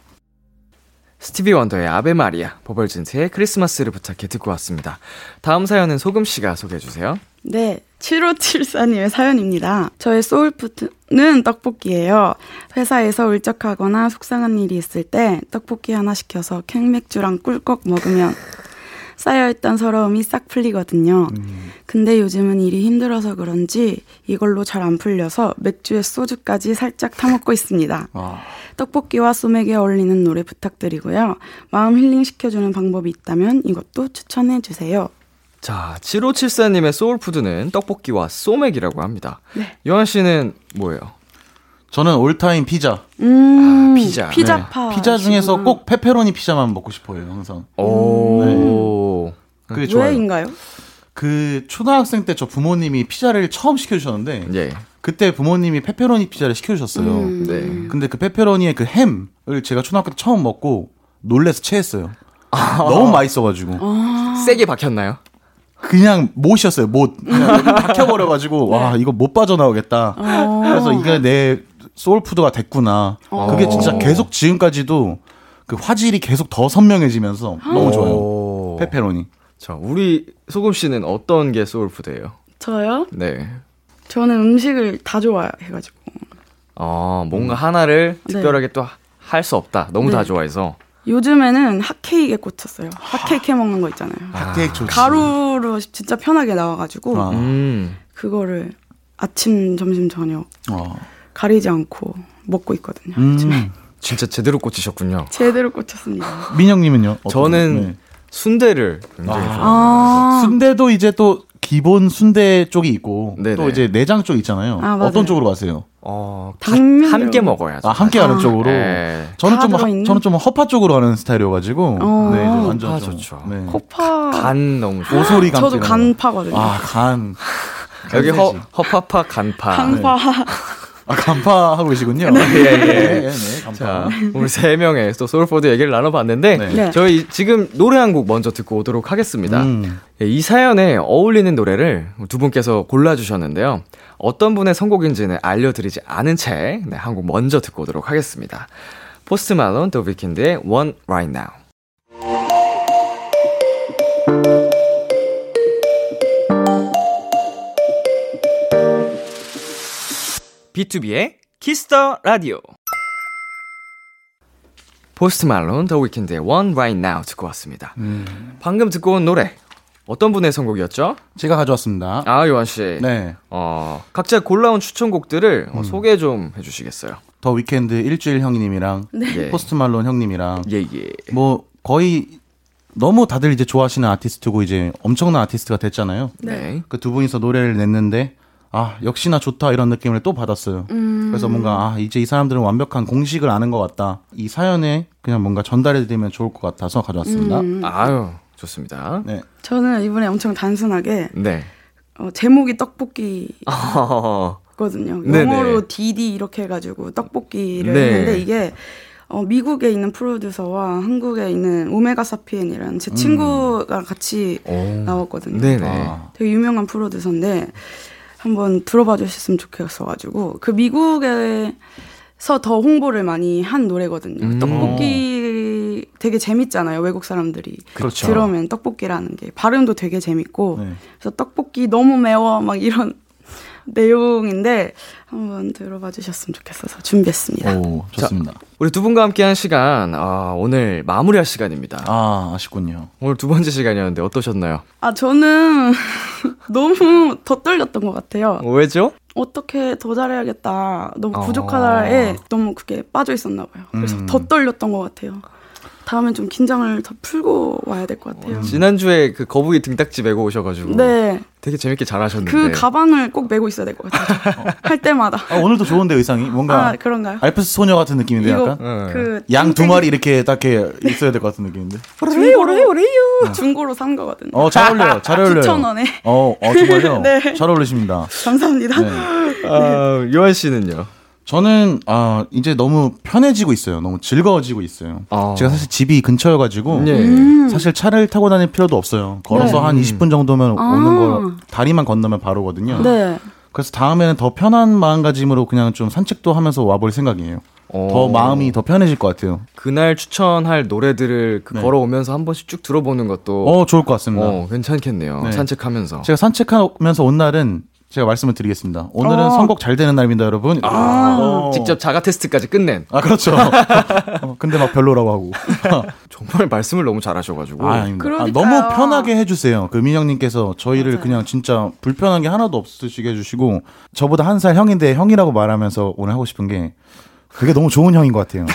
스티비 원더의 아베 마리아, 버벌진트의 크리스마스를 부탁해 듣고 왔습니다. 다음 사연은 소금씨가 소개해주세요. 네, 7574님의 사연입니다. 저의 소울푸드는 떡볶이예요. 회사에서 울적하거나 속상한 일이 있을 때 떡볶이 하나 시켜서 캔맥주랑 꿀꺽 먹으면 쌓여있던 서러움이 싹 풀리거든요. 근데 요즘은 일이 힘들어서 그런지 이걸로 잘 안 풀려서 맥주에 소주까지 살짝 타먹고 있습니다. 아, 떡볶이와 소맥에 어울리는 노래 부탁드리고요. 마음 힐링 시켜주는 방법이 있다면 이것도 추천해 주세요. 자, 7574님의 소울푸드는 떡볶이와 소맥이라고 합니다. 네. 요한 씨는 뭐예요? 저는 all-time 피자. 음, 아, 피자. 피자파. 피자 중에서. 꼭 페페로니 피자만 먹고 싶어요, 항상. 오. 그게 좋아요. 왜인가요? 그 초등학생 때 저 부모님이 피자를 처음 시켜주셨는데 예. 그때 부모님이 페페로니 피자를 시켜주셨어요. 음. 네. 근데 그 페페로니의 그 햄을 제가 초등학교 때 처음 먹고 놀래서 체했어요. 너무 맛있어가지고 세게 박혔나요? 그냥 못이었어요. 못 그냥 박혀버려가지고 와 이거 못 빠져나오겠다. 어. 그래서 이게 내 소울푸드가 됐구나. 그게 진짜 계속 지금까지도 그 화질이 계속 더 선명해지면서 너무 좋아요. 오. 페페로니. 자, 우리 소금 씨는 어떤 게 소울푸드예요? 저요? 네. 저는 음식을 다 좋아해가지고. 어, 뭔가 하나를 네. 특별하게 또할 수 없다. 너무 네. 다 좋아해서. 요즘에는 핫케이크에 꽂혔어요. 핫케이크 해 먹는 거 있잖아요. 핫케이크 좋지. 가루로 진짜 편하게 나와가지고 아. 음. 그거를 아침, 점심, 저녁 어. 가리지 않고 먹고 있거든요. 음. 진짜 제대로 꽂히셨군요. 제대로 꽂혔습니다. 민영님은요? 저는 네. 순대를 굉장히 좋아해요. 아, 순대도 이제 또 기본 순대 쪽이 있고 네네. 또 이제 내장 쪽 있잖아요. 아. 어떤 쪽으로 가세요? 어, 당면 함께 먹어야죠. 아 함께 가는 아. 쪽으로. 네. 저는 다좀 하-? 저는 좀 허파 쪽으로 가는 스타일이어가지고 어. 네, 네, 완전 허파 좀, 좋죠. 네. 허파. 간 너무 좋아. 오소리 감. 저도 간파거든요. 아 간. 여기 허. 허파파 간파. 간파. 아 간파 하고 계시군요. 예, 예. 네, 네, 간파. 자, 우리 세 명의 또 소울푸드 얘기를 나눠봤는데, 네. 네. 저희 지금 노래 한 곡 먼저 듣고 오도록 하겠습니다. 음. 예, 이 사연에 어울리는 노래를 두 분께서 골라주셨는데요. 어떤 분의 선곡인지는 알려드리지 않은 채, 네, 한곡 먼저 듣고 오도록 하겠습니다. 포스트 말론, 더 위켄드의 One Right Now. BTOB의 키스 더 라디오. 포스트 말론, 더 위켄드의 One Right Now 듣고 왔습니다. 방금 듣고 온 노래, 어떤 분의 선곡이었죠? 제가 가져왔습니다. 아, 요한 씨. 네. 어, 각자 골라온 추천곡들을 어, 소개 좀 해주시겠어요? 더 위켄드 일주일 형님이랑 예. 포스트 말론 형님이랑 예, 예. 뭐 거의 너무 다들 이제 좋아하시는 아티스트고 이제 엄청난 아티스트가 됐잖아요. 네. 그 두 분이서 노래를 냈는데 아 역시나 좋다 이런 느낌을 또 받았어요. 그래서 뭔가 아 이제 이 사람들은 완벽한 공식을 아는 것 같다. 이 사연에 그냥 뭔가 전달해드리면 좋을 것 같아서 가져왔습니다. 음. 아유, 좋습니다. 네. 저는 이번에 엄청 단순하게 네. 어, 제목이 떡볶이거든요. 영어로 DD 이렇게 해가지고 떡볶이를 네. 했는데 이게 어, 미국에 있는 프로듀서와 한국에 있는 오메가 사피엔이라는 제 친구가 같이 오. 나왔거든요. 네네. 아. 되게 유명한 프로듀서인데 한번 들어봐 주셨으면 좋겠어가지고 그 미국에서 더 홍보를 많이 한 노래거든요. 음. 떡볶이 되게 재밌잖아요. 외국 사람들이 그렇죠. 들으면 떡볶이라는 게 발음도 되게 재밌고 네. 그래서 떡볶이 너무 매워 막 이런 내용인데 한번 들어봐 주셨으면 좋겠어서 준비했습니다. 오 좋습니다. 우리 두 분과 함께한 시간, 아, 오늘 마무리할 시간입니다. 아 아쉽군요. 오늘 두 번째 시간이었는데 어떠셨나요? 아 저는 너무 더 떨렸던 것 같아요. 왜죠? 어떻게 더 잘해야겠다. 너무 어. 부족하다에 너무 그게 빠져 있었나 봐요. 그래서 음. 더 떨렸던 것 같아요. 다음엔 좀 긴장을 더 풀고 와야 될 것 같아요. 지난주에 그 거북이 등딱지 메고 오셔가지고 네. 되게 재밌게 잘하셨는데 그 가방을 꼭 메고 있어야 될 것 같아요. 할 때마다. 아, 오늘도 좋은데 의상이 뭔가 아, 그런가요? 알프스 소녀 같은 느낌인데 약간 네. 그양 두 마리 이렇게 딱 이렇게 있어야 될 것 같은 느낌인데. 중고로 중고로 산 거거든요. 어, 잘 어울려요. 잘 어울려요. 9,000원에. 어, 어 정말요? 네. 잘 어울리십니다. 감사합니다. 네. 아, 요한 씨는요? 저는 아 이제 너무 편해지고 있어요. 너무 즐거워지고 있어요. 어. 제가 사실 집이 근처여가지고 예. 음. 사실 차를 타고 다닐 필요도 없어요. 걸어서 네. 한 20분 정도면 아. 오는 거 다리만 건너면 바로거든요. 네. 그래서 다음에는 더 편한 마음가짐으로 그냥 좀 산책도 하면서 와볼 생각이에요. 어. 더 마음이 더 편해질 것 같아요. 그날 추천할 노래들을 그 네. 걸어오면서 한 번씩 쭉 들어보는 것도 어 좋을 것 같습니다. 어, 괜찮겠네요. 네. 산책하면서. 제가 산책하면서 온 날은 제가 말씀을 드리겠습니다. 오늘은 어. 선곡 잘 되는 날입니다, 여러분. 어. 직접 자가 테스트까지 끝낸. 아 그렇죠. 어, 근데 막 별로라고 하고. 정말 말씀을 너무 잘하셔가지고. 아. 아. 너무 편하게 해주세요. 그 민영님께서 저희를 그냥 진짜 불편한 게 하나도 없으시게 해주시고 저보다 한 살 형인데 형이라고 말하면서 오늘 하고 싶은 게 그게 너무 좋은 형인 것 같아요.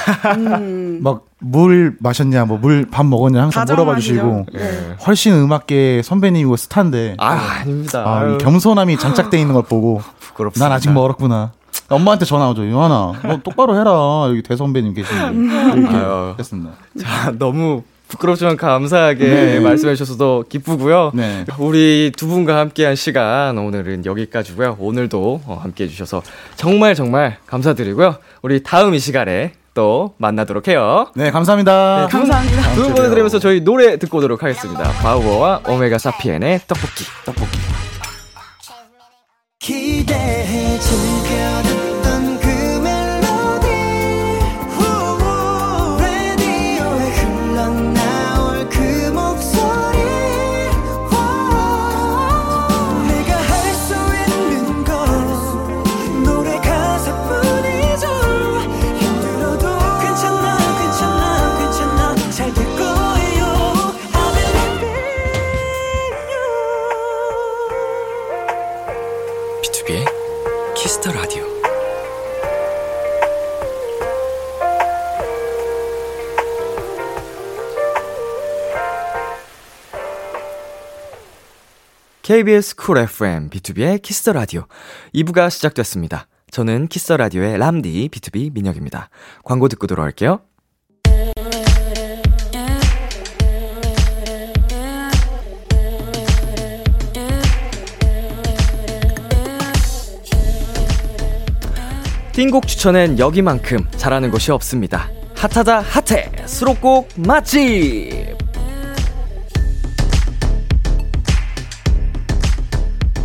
막물 마셨냐, 뭐 물 밥 먹었냐 항상. 물어봐 주시고 네. 훨씬 음악계 선배님이고 스타인데 아, 아닙니다. 아, 겸손함이 장착돼 있는 걸 보고 부끄럽습니다. 난 아직 멀었구나. 엄마한테 전화 오죠. 요하나, 너 똑바로 해라. 여기 대선배님 계시는데. 이렇게 아유. 했습니다. 자, 너무 부끄럽지만 감사하게 말씀해 주셔서 기쁘고요. 네. 우리 두 분과 함께한 시간 오늘은 여기까지고요. 오늘도 어, 함께해 주셔서 정말 정말 감사드리고요. 우리 다음 이 시간에 또 만나도록 해요. 네, 감사합니다. 감사합니다. 두 분 보내드리면서 저희 노래 듣고 오도록 하겠습니다. 바우어와 오메가 사피엔의 떡볶이. 떡볶이. 기대해 즐 KBS 쿨 FM BTOB의 키스 더 라디오 2부가 시작됐습니다. 저는 키스 더 라디오의 람디 BTOB 민혁입니다. 광고 듣고 돌아올게요. 띵곡 추천엔 여기만큼 잘하는 곳이 없습니다. 핫하다 핫해 수록곡 맛집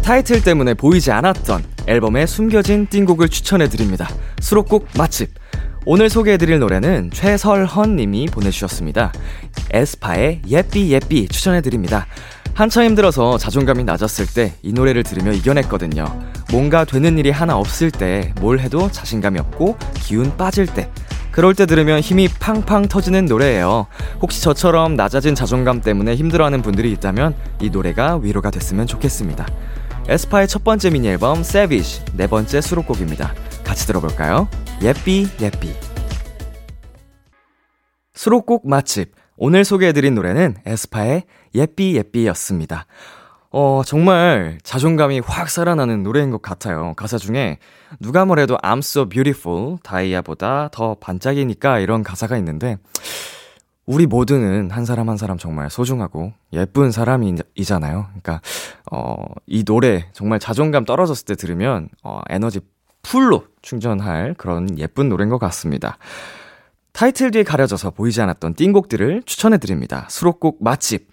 타이틀 때문에 보이지 않았던 앨범에 숨겨진 띵곡을 추천해드립니다. 수록곡 맛집. 오늘 소개해드릴 노래는 최설헌 님이 보내주셨습니다. 에스파의 예삐 예삐 추천해드립니다. 한참 힘들어서 자존감이 낮았을 때 이 노래를 들으며 이겨냈거든요. 뭔가 되는 일이 하나 없을 때 뭘 해도 자신감이 없고 기운 빠질 때 그럴 때 들으면 힘이 팡팡 터지는 노래예요. 혹시 저처럼 낮아진 자존감 때문에 힘들어하는 분들이 있다면 이 노래가 위로가 됐으면 좋겠습니다. 에스파의 첫 번째 미니 앨범 Savage 네 번째 수록곡입니다. 같이 들어볼까요? 예삐 예삐 수록곡 맛집 오늘 소개해드린 노래는 에스파의 예삐 예삐였습니다. 어, 정말 자존감이 확 살아나는 노래인 것 같아요. 가사 중에 누가 뭐래도 I'm so beautiful, 다이아보다 더 반짝이니까 이런 가사가 있는데 우리 모두는 한 사람 한 사람 정말 소중하고 예쁜 사람이잖아요. 그러니까 어, 이 노래 정말 자존감 떨어졌을 때 들으면 어, 에너지 full로 충전할 그런 예쁜 노래인 것 같습니다. 타이틀 뒤에 가려져서 보이지 않았던 띵곡들을 추천해드립니다. 수록곡 맛집.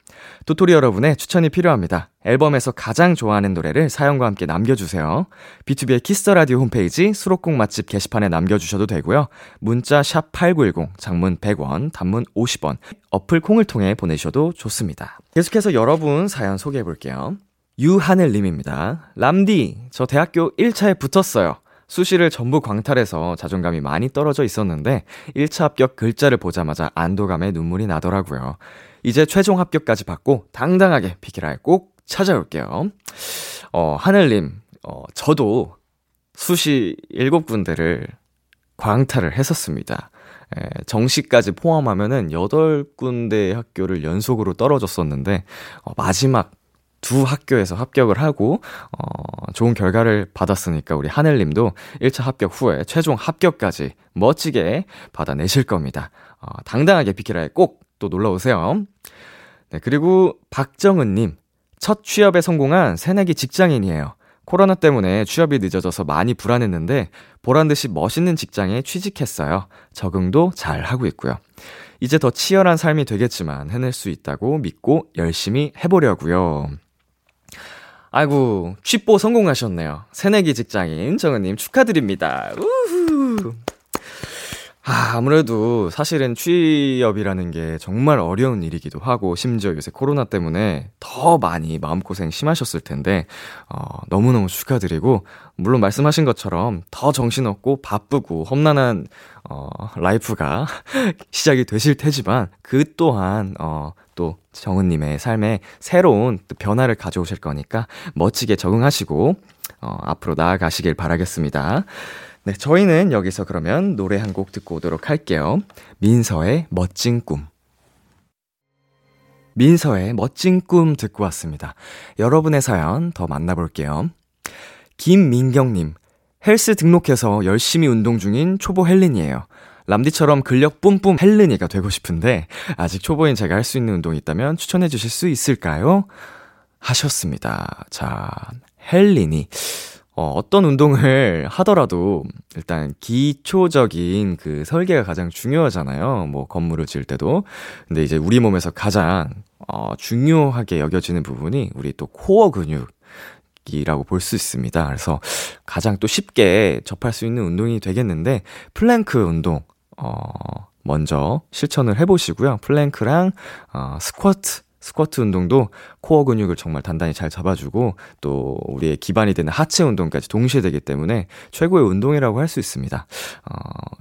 도토리 여러분의 추천이 필요합니다. 앨범에서 가장 좋아하는 노래를 사연과 함께 남겨주세요. BTOB의 키스 더 라디오 홈페이지 수록곡 맛집 게시판에 남겨주셔도 되고요. 문자 샵 #8910 장문 100원, 단문 50원. 어플 콩을 통해 보내셔도 좋습니다. 계속해서 여러분 사연 소개해 볼게요. 유하늘님입니다. 람디, 저 대학교 1차에 붙었어요. 수시를 전부 광탈해서 자존감이 많이 떨어져 있었는데 1차 합격 글자를 보자마자 안도감에 눈물이 나더라고요. 이제 최종 합격까지 받고 당당하게 비키라에 꼭 찾아올게요. 어, 하늘님, 어, 저도 수시 7군데를 광탈을 했었습니다. 에, 정시까지 포함하면은 8군데 학교를 연속으로 떨어졌었는데, 어, 마지막 두 학교에서 합격을 하고, 어, 좋은 결과를 받았으니까 우리 하늘님도 1차 합격 후에 최종 합격까지 멋지게 받아내실 겁니다. 어, 당당하게 비키라에 꼭 또 놀러 오세요. 네, 그리고 박정은님, 첫 취업에 성공한 새내기 직장인이에요. 코로나 때문에 취업이 늦어져서 많이 불안했는데 보란 듯이 멋있는 직장에 취직했어요. 적응도 잘 하고 있고요. 이제 더 치열한 삶이 되겠지만 해낼 수 있다고 믿고 열심히 해보려고요. 아이고, 취뽀 성공하셨네요. 새내기 직장인 정은님 축하드립니다. 우후. 아, 아무래도 사실은 취업이라는 게 정말 어려운 일이기도 하고, 심지어 요새 코로나 때문에 더 많이 마음고생 심하셨을 텐데, 어, 너무너무 축하드리고, 물론 말씀하신 것처럼 더 정신없고 바쁘고 험난한, 어, life가 시작이 되실 테지만, 그 또한, 어, 또 정은님의 삶에 새로운 변화를 가져오실 거니까 멋지게 적응하시고, 어, 앞으로 나아가시길 바라겠습니다. 네, 저희는 여기서 그러면 노래 한 곡 듣고 오도록 할게요. 민서의 멋진 꿈. 민서의 멋진 꿈 듣고 왔습니다. 여러분의 사연 더 만나볼게요. 김민경님, 헬스 등록해서 열심히 운동 중인 초보 헬린이에요. 람디처럼 근력 뿜뿜 헬린이가 되고 싶은데, 아직 초보인 제가 할 수 있는 운동이 있다면 추천해 주실 수 있을까요? 하셨습니다. 자, 헬린이. 어, 어떤 운동을 하더라도 일단 기초적인 그 설계가 가장 중요하잖아요. 뭐 건물을 지을 때도. 근데 이제 우리 몸에서 가장 어, 중요하게 여겨지는 부분이 우리 또 코어 근육. 이라고 볼 수 있습니다. 그래서 가장 또 쉽게 접할 수 있는 운동이 되겠는데, 플랭크 운동, 어, 먼저 실천을 해보시고요. 플랭크랑, 어, 스쿼트, 스쿼트 운동도 코어 근육을 정말 단단히 잘 잡아주고 또 우리의 기반이 되는 하체 운동까지 동시에 되기 때문에 최고의 운동이라고 할 수 있습니다. 어,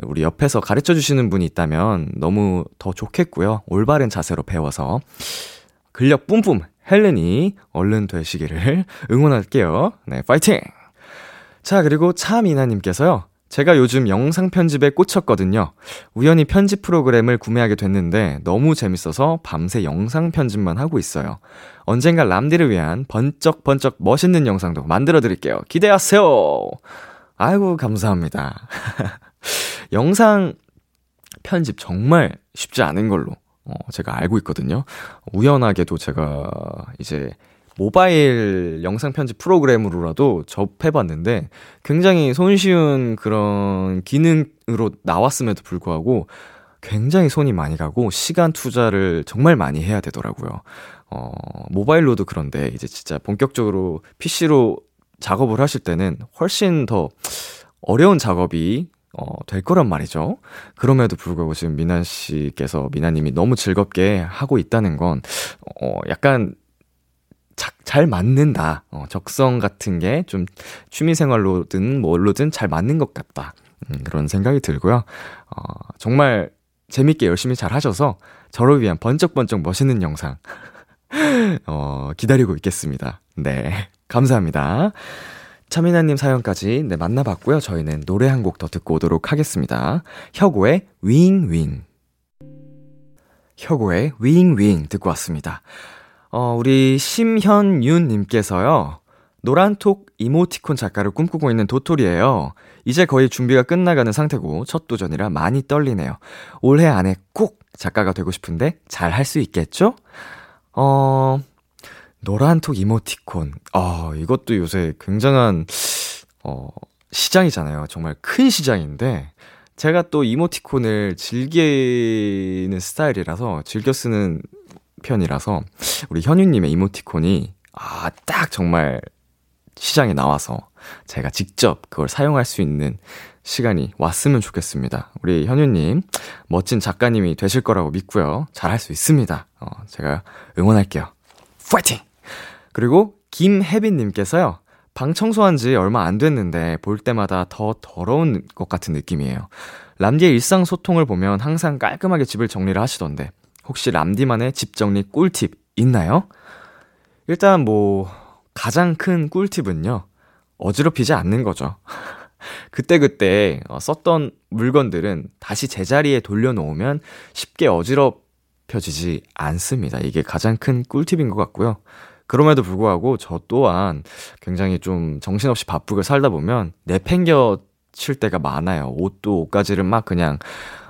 우리 옆에서 가르쳐 주시는 분이 있다면 너무 더 좋겠고요. 올바른 자세로 배워서 근력 뿜뿜 헬렌이 얼른 되시기를 응원할게요. 네, 파이팅! 자, 그리고 차미나님께서요. 제가 요즘 영상 편집에 꽂혔거든요. 우연히 편집 프로그램을 구매하게 됐는데 너무 재밌어서 밤새 영상 편집만 하고 있어요. 언젠가 람디를 위한 번쩍번쩍 멋있는 영상도 만들어 드릴게요. 기대하세요! 아이고, 감사합니다. 영상 편집 정말 쉽지 않은 걸로 어, 제가 알고 있거든요. 우연하게도 제가 이제 모바일 영상 편집 프로그램으로라도 접해봤는데 굉장히 손쉬운 그런 기능으로 나왔음에도 불구하고 굉장히 손이 많이 가고 시간 투자를 정말 많이 해야 되더라고요. 어, 모바일로도 그런데 이제 진짜 본격적으로 PC로 작업을 하실 때는 훨씬 더 어려운 작업이 어, 될 거란 말이죠. 그럼에도 불구하고 지금 미나 씨께서 미나님이 너무 즐겁게 하고 있다는 건, 어, 약간 자, 잘 맞는다. 어, 적성 같은 게 좀 취미생활로든 뭘로든 잘 맞는 것 같다. 음, 그런 생각이 들고요. 어, 정말 재밌게 열심히 잘 하셔서 저를 위한 번쩍번쩍 멋있는 영상, 어, 기다리고 있겠습니다. 네. 감사합니다. 차미나님 사연까지 네, 만나봤고요. 저희는 노래 한 곡 더 듣고 오도록 하겠습니다. 혁오의 윙윙. 혁오의 윙윙 듣고 왔습니다. 어, 우리 심현윤님께서요. 노란톡 이모티콘 작가를 꿈꾸고 있는 도토리예요. 이제 거의 준비가 끝나가는 상태고 첫 도전이라 많이 떨리네요. 올해 안에 꼭 작가가 되고 싶은데 잘 할 수 있겠죠? 어, 노란톡 이모티콘. 어, 이것도 요새 굉장한, 어, 시장이잖아요. 정말 큰 시장인데, 제가 또 이모티콘을 즐기는 스타일이라서, 즐겨 쓰는 편이라서, 우리 현유님의 이모티콘이, 아, 딱 정말 시장에 나와서, 제가 직접 그걸 사용할 수 있는 시간이 왔으면 좋겠습니다. 우리 현유님, 멋진 작가님이 되실 거라고 믿고요. 잘할 수 있습니다. 어, 제가 응원할게요. 파이팅! 그리고 김혜빈님께서요. 방 청소한 지 얼마 안 됐는데 볼 때마다 더 더러운 것 같은 느낌이에요. 람디의 일상 소통을 보면 항상 깔끔하게 집을 정리를 하시던데 혹시 람디만의 집 정리 꿀팁 있나요? 일단 뭐 가장 큰 꿀팁은요. 어지럽히지 않는 거죠. 그때그때 어, 썼던 물건들은 다시 제자리에 돌려놓으면 쉽게 어지럽혀지지 않습니다. 이게 가장 큰 꿀팁인 것 같고요. 그럼에도 불구하고 저 또한 굉장히 좀 정신없이 바쁘게 살다 보면 내팽겨 칠 때가 많아요. 옷도 옷가지를 막 그냥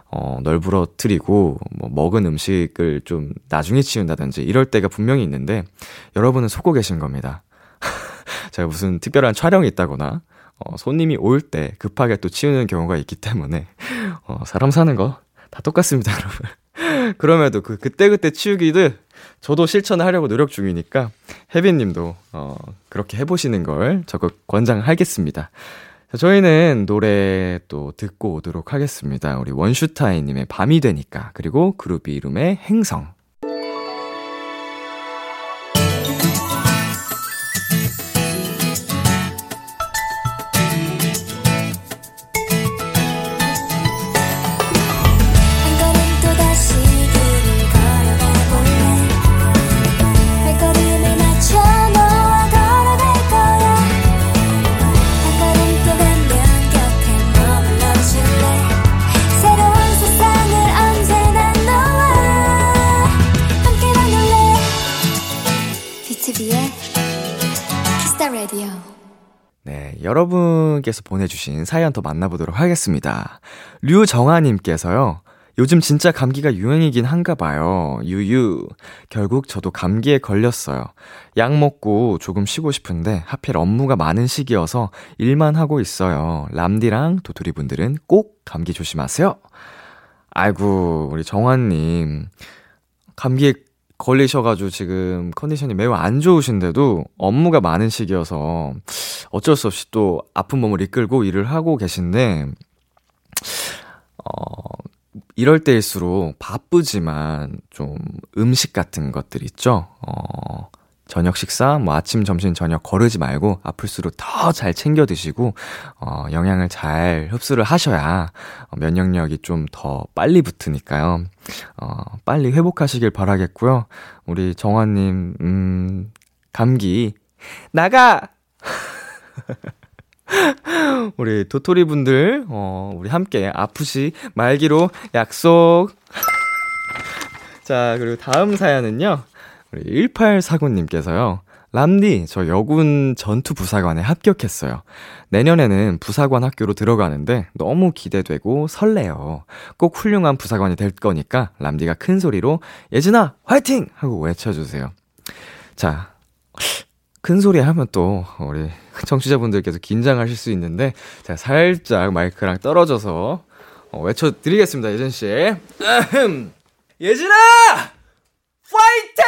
어, 널브러뜨리고 뭐 먹은 음식을 좀 나중에 치운다든지 이럴 때가 분명히 있는데 여러분은 속고 계신 겁니다. 제가 무슨 특별한 촬영이 있다거나 어, 손님이 올 때 급하게 또 치우는 경우가 있기 때문에 어, 사람 사는 거 다 똑같습니다, 여러분. 그럼에도 그 그때그때 치우기들 저도 실천을 하려고 노력 중이니까 혜빈 님도 어, 그렇게 해 보시는 걸 적극 권장하겠습니다. 자, 저희는 노래 또 듣고 오도록 하겠습니다. 우리 원슈타인님의 밤이 되니까 그리고 그룹 이름의 행성. 여러분께서 보내주신 사연 더 만나보도록 하겠습니다. 류정아님께서요, 요즘 진짜 감기가 유행이긴 한가 봐요. 유유. 결국 저도 감기에 걸렸어요. 약 먹고 조금 쉬고 싶은데 하필 업무가 많은 시기여서 일만 하고 있어요. 람디랑 도토리 분들은 꼭 감기 조심하세요. 아이고, 우리 정아님. 감기에 걸리셔가지고 지금 컨디션이 매우 안 좋으신데도 업무가 많은 시기여서 어쩔 수 없이 또 아픈 몸을 이끌고 일을 하고 계신데, 어, 이럴 때일수록 바쁘지만 좀 음식 같은 것들 있죠? 어, 저녁 식사, 뭐 아침, 점심, 저녁 거르지 말고 아플수록 더 잘 챙겨 드시고, 어, 영양을 잘 흡수를 하셔야 어, 면역력이 좀 더 빨리 붙으니까요. 어, 빨리 회복하시길 바라겠고요. 우리 정화님, 음, 감기, 나가! 우리 도토리 분들, 어, 우리 함께 아프시 말기로 약속. 자, 그리고 다음 사연은요. 우리 1849님께서요. 람디, 저 여군 전투 부사관에 합격했어요. 내년에는 부사관 학교로 들어가는데 너무 기대되고 설레요. 꼭 훌륭한 부사관이 될 거니까 람디가 큰 소리로 예진아, 화이팅! 하고 외쳐주세요. 자, 큰 소리 하면 또 우리 청취자분들께서 긴장하실 수 있는데 제가 살짝 마이크랑 떨어져서 어, 외쳐드리겠습니다, 예진씨. 예진아! 파이팅!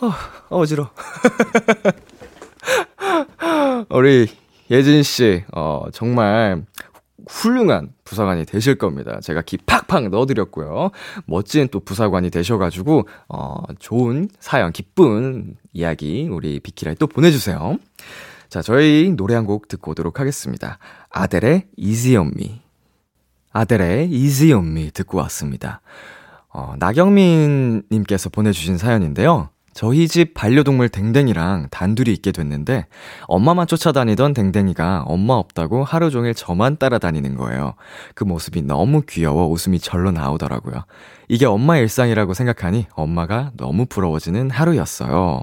어, 어지러. 우리 예진 씨, 어, 정말 훌륭한 부사관이 되실 겁니다. 제가 기 팍팍 넣어드렸고요. 멋진 또 부사관이 되셔가지고, 어, 좋은 사연, 기쁜 이야기 우리 비키라에 또 보내주세요. 자, 저희 노래 한 곡 듣고 오도록 하겠습니다. 아델의 Me. 아델의 Easy on Me 듣고 왔습니다. 어, 나경민님께서 보내주신 사연인데요. 저희 집 반려동물 댕댕이랑 단둘이 있게 됐는데 엄마만 쫓아다니던 댕댕이가 엄마 없다고 하루 종일 저만 따라다니는 거예요. 그 모습이 너무 귀여워 웃음이 절로 나오더라고요. 이게 엄마의 일상이라고 생각하니 엄마가 너무 부러워지는 하루였어요.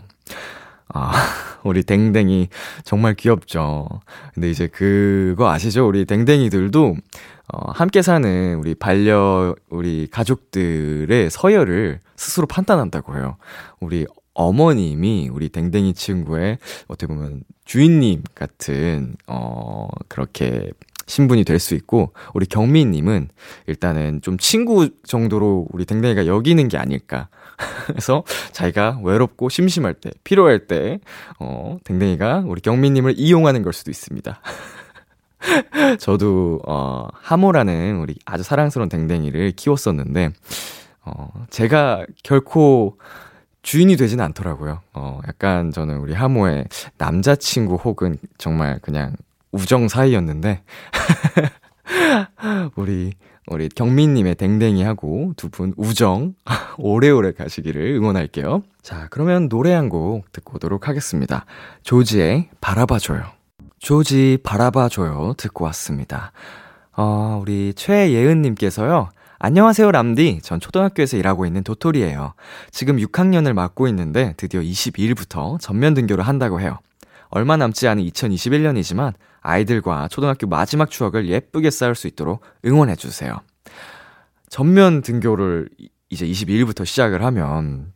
아, 우리 댕댕이 정말 귀엽죠. 근데 이제 그거 아시죠? 우리 댕댕이들도 어, 함께 사는 우리 반려, 우리 가족들의 서열을 스스로 판단한다고 해요. 우리 어머님이 우리 댕댕이 친구의 어떻게 보면 주인님 같은, 어, 그렇게 신분이 될 수 있고, 우리 경미님은 일단은 좀 친구 정도로 우리 댕댕이가 여기는 게 아닐까. 그래서 자기가 외롭고 심심할 때, 필요할 때, 어, 댕댕이가 우리 경미님을 이용하는 걸 수도 있습니다. 저도, 어, 하모라는 우리 아주 사랑스러운 댕댕이를 키웠었는데, 어, 제가 결코 주인이 되진 않더라고요. 어, 약간 저는 우리 하모의 남자친구 혹은 정말 그냥 우정 사이였는데, 우리, 우리 경민님의 댕댕이하고 두 분 우정 오래오래 가시기를 응원할게요. 자, 그러면 노래 한 곡 듣고 오도록 하겠습니다. 조지의 바라봐줘요. 조지 바라봐줘요. 듣고 왔습니다. 어, 우리 최예은님께서요. 안녕하세요, 람디. 전 초등학교에서 일하고 있는 도토리예요. 지금 6학년을 맡고 있는데 드디어 22일부터 전면 등교를 한다고 해요. 얼마 남지 않은 2021년이지만 아이들과 초등학교 마지막 추억을 예쁘게 쌓을 수 있도록 응원해주세요. 전면 등교를 이제 22일부터 시작을 하면,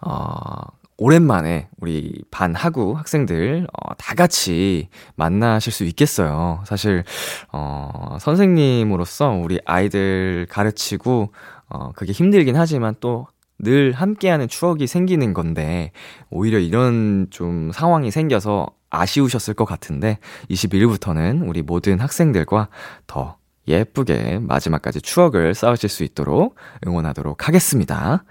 어, 오랜만에 우리 반 하구 학생들, 어, 다 같이 만나실 수 있겠어요. 사실, 어, 선생님으로서 우리 아이들 가르치고, 어, 그게 힘들긴 하지만 또 늘 함께하는 추억이 생기는 건데, 오히려 이런 좀 상황이 생겨서 아쉬우셨을 것 같은데, 21일부터는 우리 모든 학생들과 더 예쁘게 마지막까지 추억을 쌓으실 수 있도록 응원하도록 하겠습니다.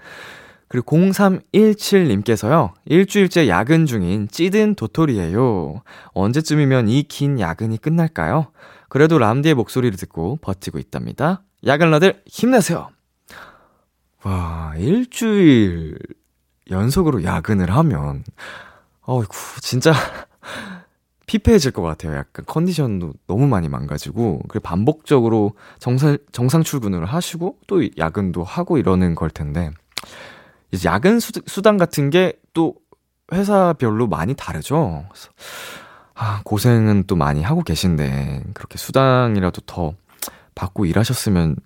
그리고 0317님께서요, 일주일째 야근 중인 찌든 도토리예요. 언제쯤이면 이 긴 야근이 끝날까요? 그래도 람디의 목소리를 듣고 버티고 있답니다. 야근러들 힘내세요! 와, 일주일 연속으로 야근을 하면, 어이구, 진짜 피폐해질 것 같아요. 약간 컨디션도 너무 많이 망가지고, 그리고 반복적으로 정상, 정상 출근을 하시고, 또 야근도 하고 이러는 걸 텐데, 이제 야근 수, 수당 같은 게 또 회사별로 많이 다르죠. 아, 고생은 또 많이 하고 계신데, 그렇게 수당이라도 더 받고 일하셨으면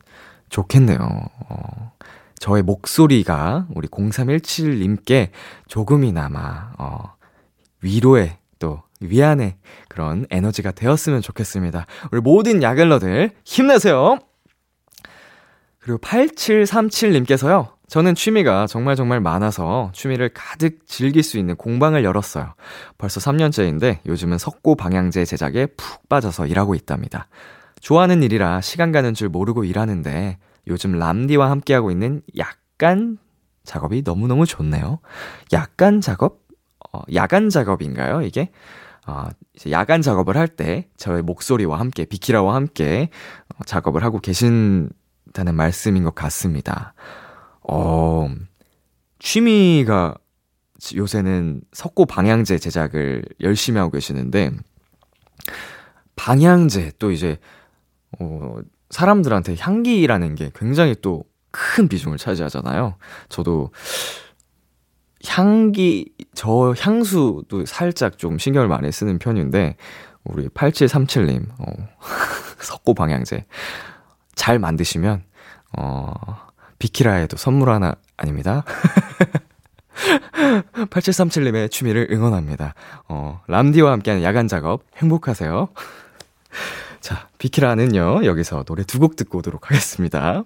좋겠네요. 어, 저의 목소리가 우리 0317님께 조금이나마, 어, 위로의 또 위안의 그런 에너지가 되었으면 좋겠습니다. 우리 모든 야근러들 힘내세요! 그리고 8737님께서요. 저는 취미가 정말 정말 많아서 취미를 가득 즐길 수 있는 공방을 열었어요. 벌써 3년째인데 요즘은 석고 방향제 제작에 푹 빠져서 일하고 있답니다. 좋아하는 일이라 시간 가는 줄 모르고 일하는데 요즘 람디와 함께하고 있는 약간 작업이 너무너무 좋네요. 약간 작업? 어, 야간 작업인가요, 이게? 어, 야간 작업을 할 때 저의 목소리와 함께, 비키라와 함께 어, 작업을 하고 계신다는 말씀인 것 같습니다. 어, 취미가 요새는 석고 방향제 제작을 열심히 하고 계시는데, 방향제 또 이제, 어, 사람들한테 향기라는 게 굉장히 또 큰 비중을 차지하잖아요. 저도 향기, 저 향수도 살짝 좀 신경을 많이 쓰는 편인데, 우리 8737님, 어, 석고 방향제. 잘 만드시면, 어, 비키라에도 선물 하나, 아닙니다. 8737님의 취미를 응원합니다. 어, 람디와 함께하는 야간 작업 행복하세요. 자, 비키라는요, 여기서 노래 두 곡 듣고 오도록 하겠습니다.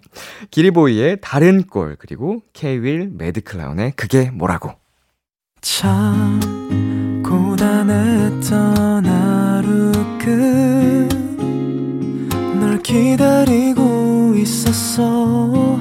기리보이의 다른 꼴, 그리고 케이윌 매드클라운의 그게 뭐라고. 참 고단했던 하루 끝 널 기다리고 있었어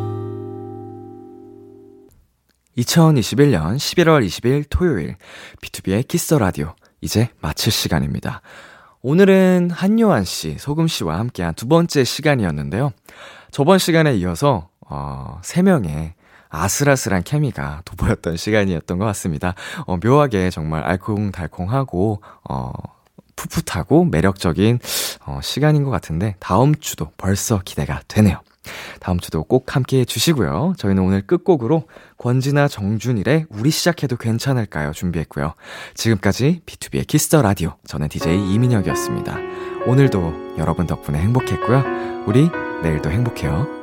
2021년 11월 20일 토요일 BTOB의 키스 더 라디오 이제 마칠 시간입니다. 오늘은 한요한 씨, 소금 씨와 함께한 두 번째 시간이었는데요. 저번 시간에 이어서 어, 3명의 아슬아슬한 케미가 돋보였던 시간이었던 것 같습니다. 어, 묘하게 정말 알콩달콩하고 어, 풋풋하고 매력적인 어, 시간인 것 같은데 다음 주도 벌써 기대가 되네요. 다음 주도 꼭 함께 해주시고요. 저희는 오늘 끝곡으로 권진아 정준일의 우리 시작해도 괜찮을까요? 준비했고요. 지금까지 B2B의 키스터 라디오. 저는 DJ 이민혁이었습니다. 오늘도 여러분 덕분에 행복했고요. 우리 내일도 행복해요.